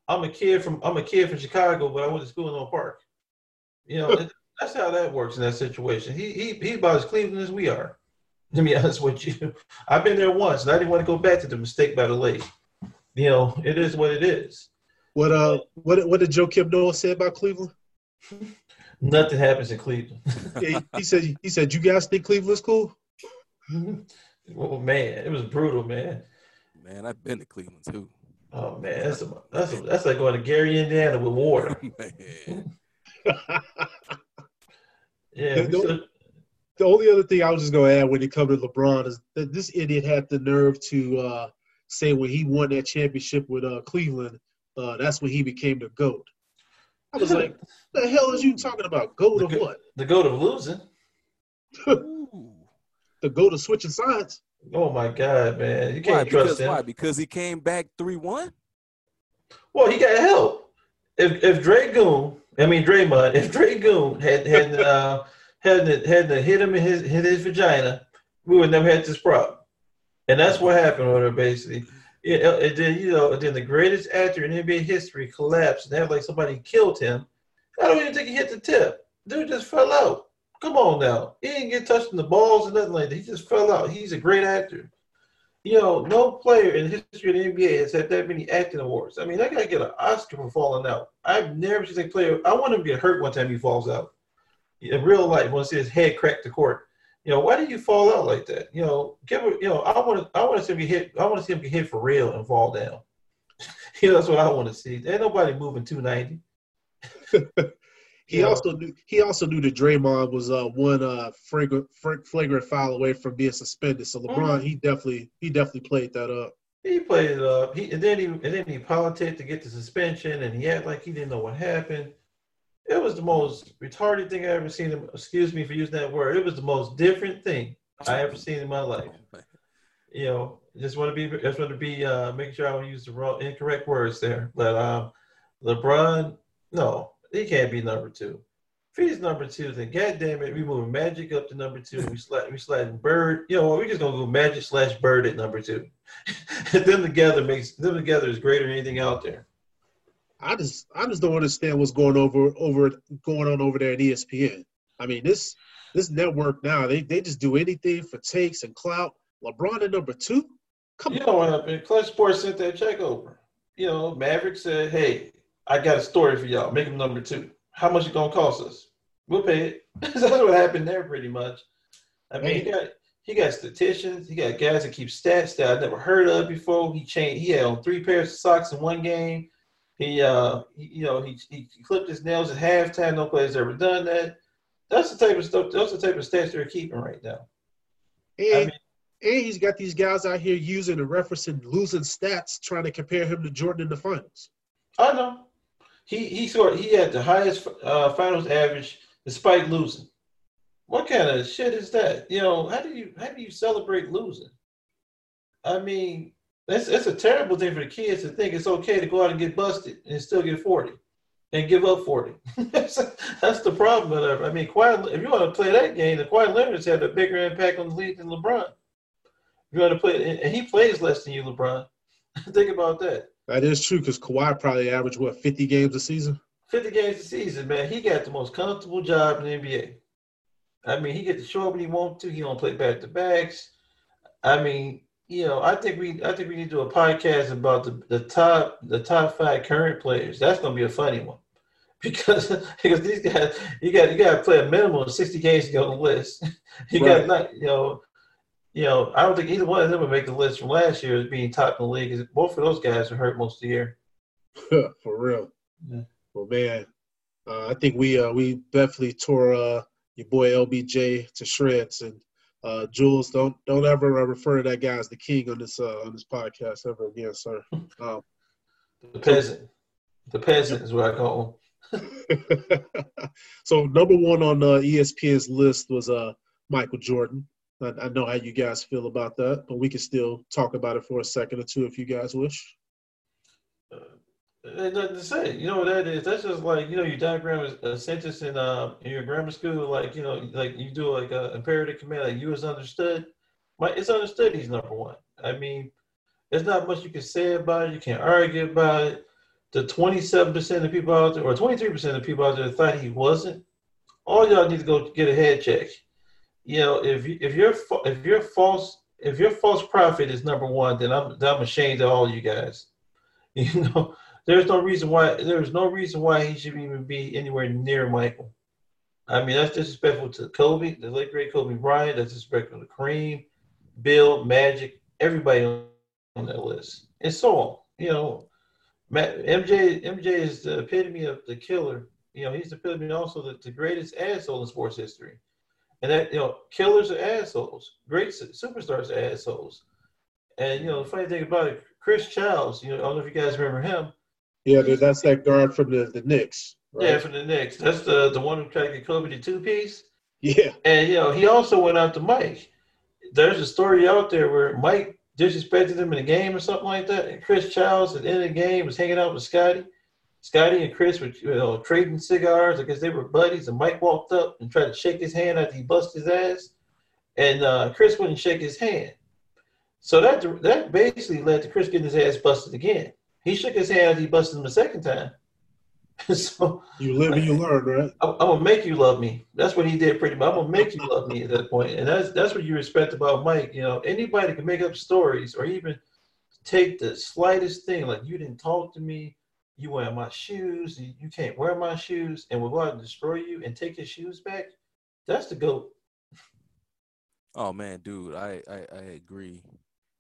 Speaker 3: I'm a kid from I'm a kid from Chicago, but I went to school in Oak Park. You know, that's how that works in that situation. He he he's about as Cleveland as we are. To be honest with you, I've been there once, and I didn't want to go back to the mistake by the lake. You know, it is what it is.
Speaker 2: What uh, what what did Joakim Noah say about Cleveland?
Speaker 3: Nothing happens in Cleveland.
Speaker 2: Yeah, he, he said he said you guys think Cleveland's cool.
Speaker 3: oh man, it was brutal, man.
Speaker 1: man, I've been to Cleveland too.
Speaker 3: Oh man, that's a, that's a, that's like going to Gary, Indiana with water.
Speaker 1: man.
Speaker 3: Yeah, we
Speaker 2: No- The only other thing I was just gonna add when it comes to LeBron is that this idiot had the nerve to uh, say when he won that championship with uh, Cleveland, uh, that's when he became the goat. I was like, "The hell is you talking about? Goat of
Speaker 3: The go-
Speaker 2: what?
Speaker 3: the goat of losing.
Speaker 2: The goat of switching sides?
Speaker 3: Oh my God, man, you can't trust
Speaker 1: Because
Speaker 3: him.
Speaker 1: why? Because he came back three one.
Speaker 3: Well, he got help. If if Dragoon, I mean Draymond, if Dragoon had had uh, had had to hit him in his hit his vagina, we would never had this problem. And that's what happened with her basically. It, it then you know then the greatest actor in NBA history collapsed and had like somebody killed him. I don't even think he hit the tip. Dude just fell out. Come on now, he didn't get touched in the balls or nothing like that. He just fell out. He's a great actor. You know, no player in the history of the NBA has had that many acting awards. I mean, that guy get an Oscar for falling out. I've never seen a player. I want him to get hurt one time he falls out. In real life, want to see his head crack the court. You know, why did you fall out like that? You know, give it. You know, I want to. I want to see him get hit. I want to see him get hit for real and fall down. you know, that's what I want to see. Ain't nobody moving two ninety.
Speaker 2: He
Speaker 3: Yeah.
Speaker 2: also knew he also knew that Draymond was uh, one uh, flagrant, flagrant foul away from being suspended. So LeBron, he definitely he definitely played that up.
Speaker 3: He played it up. He and then he and then he politicked to get the suspension, and he acted like he didn't know what happened. It was the most retarded thing I ever seen him. Excuse me for using that word. It was the most different thing I ever seen in my life. You know, just want to be just want to be uh, making sure I don't use the wrong incorrect words there. But um, LeBron, no, he can't be number two. If he's number two, then goddamn it, we moving Magic up to number two. We slide, we sliding Bird. You know, what, we just gonna go Magic slash Bird at number two. them together makes them together is greater than anything out there.
Speaker 2: I just I just don't understand what's going over over going on over there at ESPN. I mean this this network now they they just do anything for takes and clout. LeBron at number two? Come
Speaker 3: You
Speaker 2: on.
Speaker 3: know? Clutch Sports sent that check over. You know, Maverick said, "Hey, I got a story for y'all. Make him number two. How much it gonna cost us? We'll pay it." That's what happened there, pretty much. I mean, he got he got statisticians. He got guys that keep stats that I never heard of before. He changed. He had on three pairs of socks in one game. He, uh, he, you know, he, he clipped his nails at halftime. No player's ever done that. That's the type of stuff. That's the type of stats they're keeping right now.
Speaker 2: And,
Speaker 3: I mean-
Speaker 2: and he's got these guys out here using and referencing losing stats, trying to compare him to Jordan in the finals.
Speaker 3: I know. He he scored. He had the highest uh, finals average despite losing. What kind of shit is that? You know, how do you how do you celebrate losing? I mean, that's it's a terrible thing for the kids to think it's okay to go out and get busted and still get forty and give up forty. that's, that's the problem it. I mean, Kawhi, if you want to play that game, the Kawhi Leonard's had a bigger impact on the league than LeBron You want to play, and he plays less than you, LeBron. Think about that.
Speaker 2: That is true because Kawhi probably averaged what fifty games a season.
Speaker 3: Fifty games a season, man. He got the most comfortable job in the NBA. I mean, he gets to show up when he wants to. He don't play back to backs. I mean, you know, I think we I think we need to do a podcast about the, the top the top five current players. That's gonna be a funny one. Because because these guys you got you gotta play a minimum of sixty games to get on the list. You right. got not you know you know, I don't think either one of them would make the list from last year as being top in the league. Both of those guys are hurt most of the year.
Speaker 2: For real. Yeah. Well, man, uh, I think we uh, we definitely tore uh, your boy LBJ to shreds. And uh, Jules, don't don't ever refer to that guy as the king on this uh, on this podcast ever again, sir. Um,
Speaker 3: the peasant, the peasant is what I call him.
Speaker 2: so number one on uh, ESPN's list was uh, Michael Jordan. I, I, know how you guys feel about that, but we can still talk about it for a second or two if you guys wish.
Speaker 3: Uh, nothing to say. You know what that is? That's just like you know you diagram a, sentence in uh in your grammar school, like you know, like you do like a imperative command, like you is understood. My it's understood. He's number one. I mean, there's not much you can say about it. You can't argue about it. The 27% of people out there, or 23% of people out there thought he wasn't. All y'all need to go get a head check. You know, if if you're if you're false if your false prophet is number one, then I'm then I'm ashamed of all you guys. You know there's no reason why there's no reason why he should even be anywhere near Michael. I mean, that's disrespectful to Kobe, the late great Kobe Bryant. That's disrespectful to Kareem, Bill, Magic, everybody on that list, and so on. You know, MJ MJ is the epitome of the killer. You know, he's the epitome also the, the greatest asshole in sports history. And that you know, killers are assholes. Great superstars are assholes. And you know, the funny thing about it, Chris Childs. You know, I don't know if you guys remember him.
Speaker 2: Yeah, that's that guard from the, the Knicks.
Speaker 3: Right? Yeah, from the Knicks. That's the the one who tried to get Kobe the two piece.
Speaker 2: Yeah.
Speaker 3: And you know, he also went out to Mike. There's a story out there where Mike disrespected him in a game or something like that. And Chris Childs at the end of the game was hanging out with Scotty. Scotty and Chris were you know trading cigars because they were buddies. And Mike walked up and tried to shake his hand after he busted his ass, and uh, Chris wouldn't shake his hand. So that that basically led to Chris getting his ass busted again. He shook his hand. He busted him a second time. so
Speaker 2: you live and you learn, right?
Speaker 3: I'm, I'm, gonna make you love me. That's what he did pretty much. I'm gonna make you love me at that point, and that's that's what you respect about Mike. You know, anybody can make up stories or even take the slightest thing, like you didn't talk to me, you wear my shoes, you can't wear my shoes, and will go out and destroy you and take your shoes back. That's the goat.
Speaker 1: Oh man, dude, I I, I agree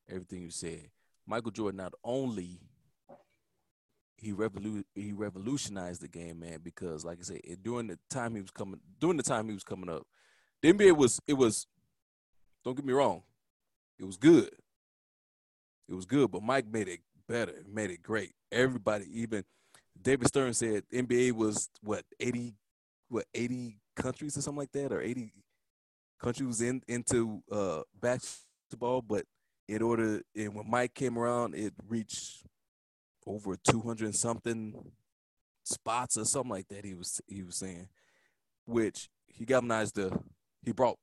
Speaker 1: everything you said. Michael Jordan not only he revolu- he revolutionized the game, man. Because like I said, during the time he was coming, during the time he was coming up, the NBA was it was. Don't get me wrong, it was good. It was good, but Mike made it better, made it great. Everybody, even David Stern said NBA was what eighty, what eighty countries or something like that, or eighty countries in into uh, basketball. But in order, and when Mike came around, it reached over 200 something spots or something like that he was he was saying which he galvanized the he brought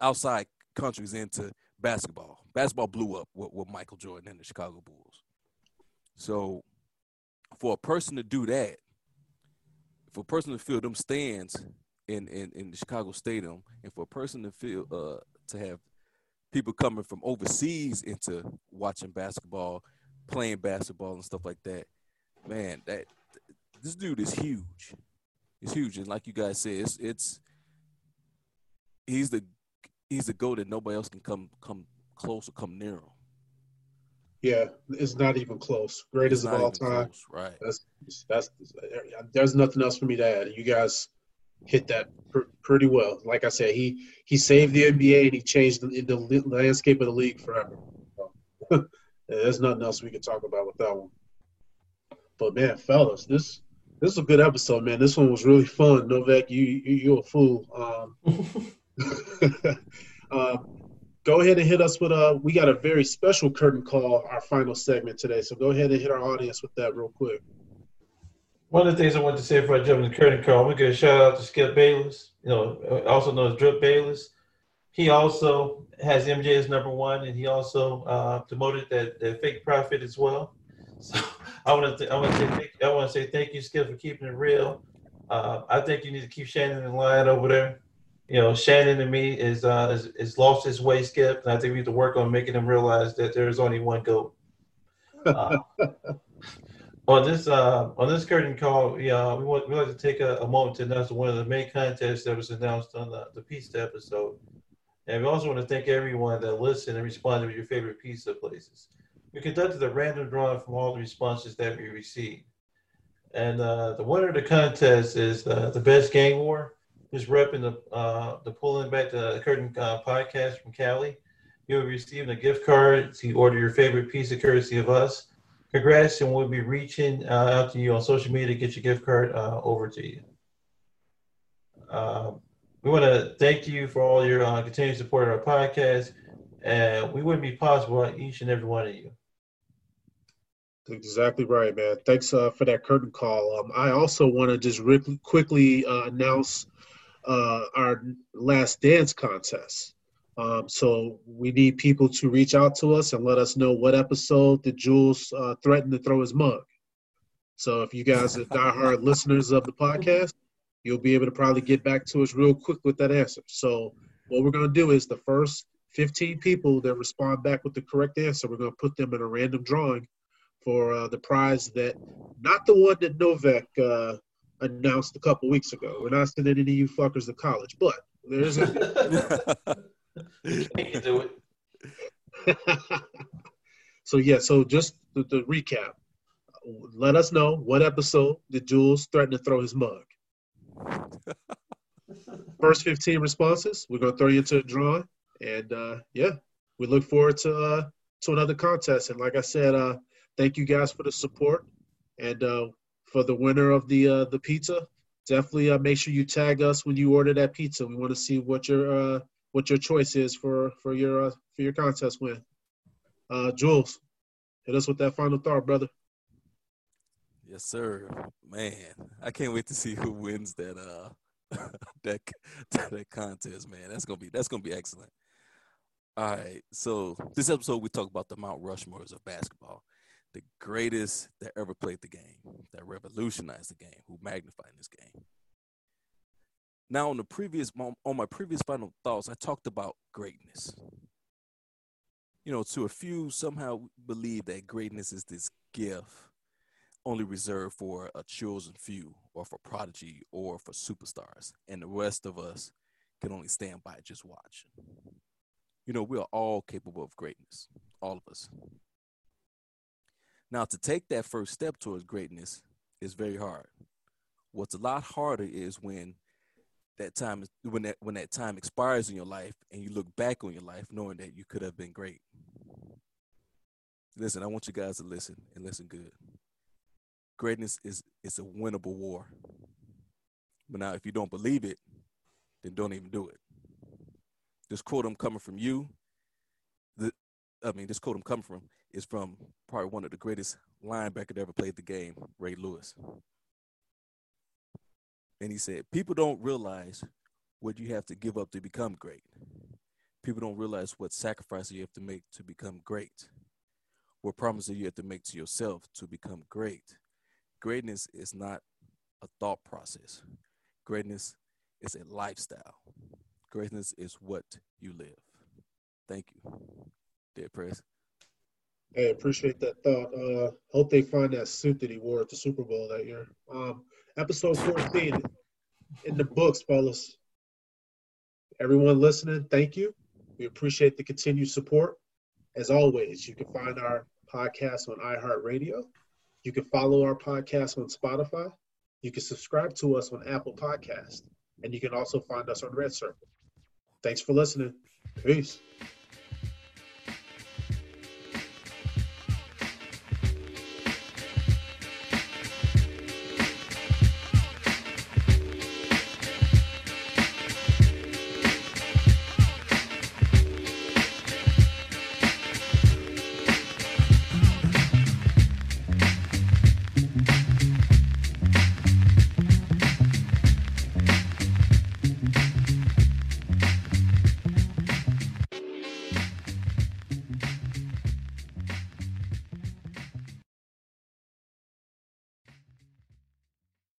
Speaker 1: outside countries into basketball basketball blew up with, with michael jordan and the chicago bulls so for a person to do that for a person to fill them stands in, in, in the chicago stadium and for a person to feel uh to have people coming from overseas into watching basketball playing basketball and stuff like that, man, that this dude is huge. It's huge, and like you guys said, it's it's he's the he's the goal that nobody else can come come close or come near him.
Speaker 2: Yeah, it's not even close. Greatest of all time.
Speaker 1: Close, right.
Speaker 2: That's that's there's nothing else for me to add. You guys hit that pr- pretty well. Like I said, he he saved the NBA and he changed the, the landscape of the league forever. Yeah, there's nothing else we can talk about with that one. But man, fellas, this this is a good episode, man. This one was really fun. Novak, you you you're a fool. Um, uh, go ahead and hit us with a. We got a very special curtain call, our final segment today. So go ahead and hit our audience with that real quick.
Speaker 3: One of the things I want to say before I jump in the curtain call, I'm gonna give a shout out to Skip Bayless. You know, also known as Drip Bayless he also has MJ as number one, and he also uh, demoted that, that fake prophet as well. So I want to I want to say thank, I want to say thank you, Skip, for keeping it real. Uh, I think you need to keep Shannon in line over there. You know, Shannon to me is uh, is, is lost his way, Skip, and I think we need to work on making him realize that there is only one goat. Uh, on this uh, on this curtain call, yeah, we want we like to take a, a, moment to announce one of the main contests that was announced on the, the pizza episode. And we also want to thank everyone that listened and responded with your favorite pizza places. We conducted a random drawing from all the responses that we received. And uh, the winner of the contest is the best gang war. Just repping the uh, the pulling back the curtain uh, podcast from Cali. You'll be receiving a gift card to order your favorite piece of courtesy of us. Congrats, and we'll be reaching uh, out to you on social media to get your gift card uh, over to you. Um, we want to thank you for all your uh, continued support of our podcast, and we wouldn't be possible without each and every one of you.
Speaker 2: Exactly right, man. Thanks uh, for that curtain call. Um, I also want to just quickly uh, announce uh, our last dance contest. Um, so we need people to reach out to us and let us know what episode did Jules uh, to throw his mug. So if you guys are diehard listeners of the podcast, you'll be able to probably get back to us real quick with that answer. So what we're going to do is the first 15 people that respond back with the correct answer, we're going to put them in a random drawing for uh, the prize that not the one that Novak uh, announced a couple weeks ago. We're not sending any of you fuckers to college, but there's a
Speaker 3: can do
Speaker 2: it. so yeah, so just the, the recap. Let us know what episode did Jules threaten to throw his mug. First 15 responses, we're gonna throw you into a drawing, and uh, yeah, we look forward to uh, to another contest. And like I said, uh, thank you guys for the support, and uh, for the winner of the uh, the pizza, definitely uh, make sure you tag us when you order that pizza. We want to see what your uh, what your choice is for for your uh, for your contest win. Uh, Jules, hit us with that final thought, brother.
Speaker 1: Yes, sir. Man, I can't wait to see who wins that uh that that contest, man. That's gonna be that's gonna be excellent. All right, so this episode we talk about the Mount Rushmores of basketball, the greatest that ever played the game, that revolutionized the game, who magnified this game. Now, on the previous on my previous final thoughts, I talked about greatness. You know, to a few somehow believe that greatness is this gift only reserved for a chosen few or for prodigy or for superstars and the rest of us can only stand by just watch you know we are all capable of greatness all of us now to take that first step towards greatness is very hard what's a lot harder is when that time when that when that time expires in your life and you look back on your life knowing that you could have been great listen i want you guys to listen and listen good greatness is is a winnable war. But now, if you don't believe it, then don't even do it. This quote I'm coming from you. I mean, this quote I'm coming from is from probably one of the greatest linebacker that ever played the game, Ray Lewis. And he said, "People don't realize what you have to give up to become great. People don't realize what sacrifices you have to make to become great. What promises you have to make to yourself to become great." greatness is not a thought process. Greatness is a lifestyle. Greatness is what you live. Thank you, dear press.
Speaker 2: Hey, appreciate that thought. Uh, hope they find that suit that he wore at the Super Bowl that year. Um, episode 14 in the books, fellas. Everyone listening, thank you. We appreciate the continued support. As always, you can find our podcast on iHeartRadio you can follow our podcast on Spotify. You can subscribe to us on Apple Podcast. And you can also find us on Red Circle. Thanks for listening. Peace.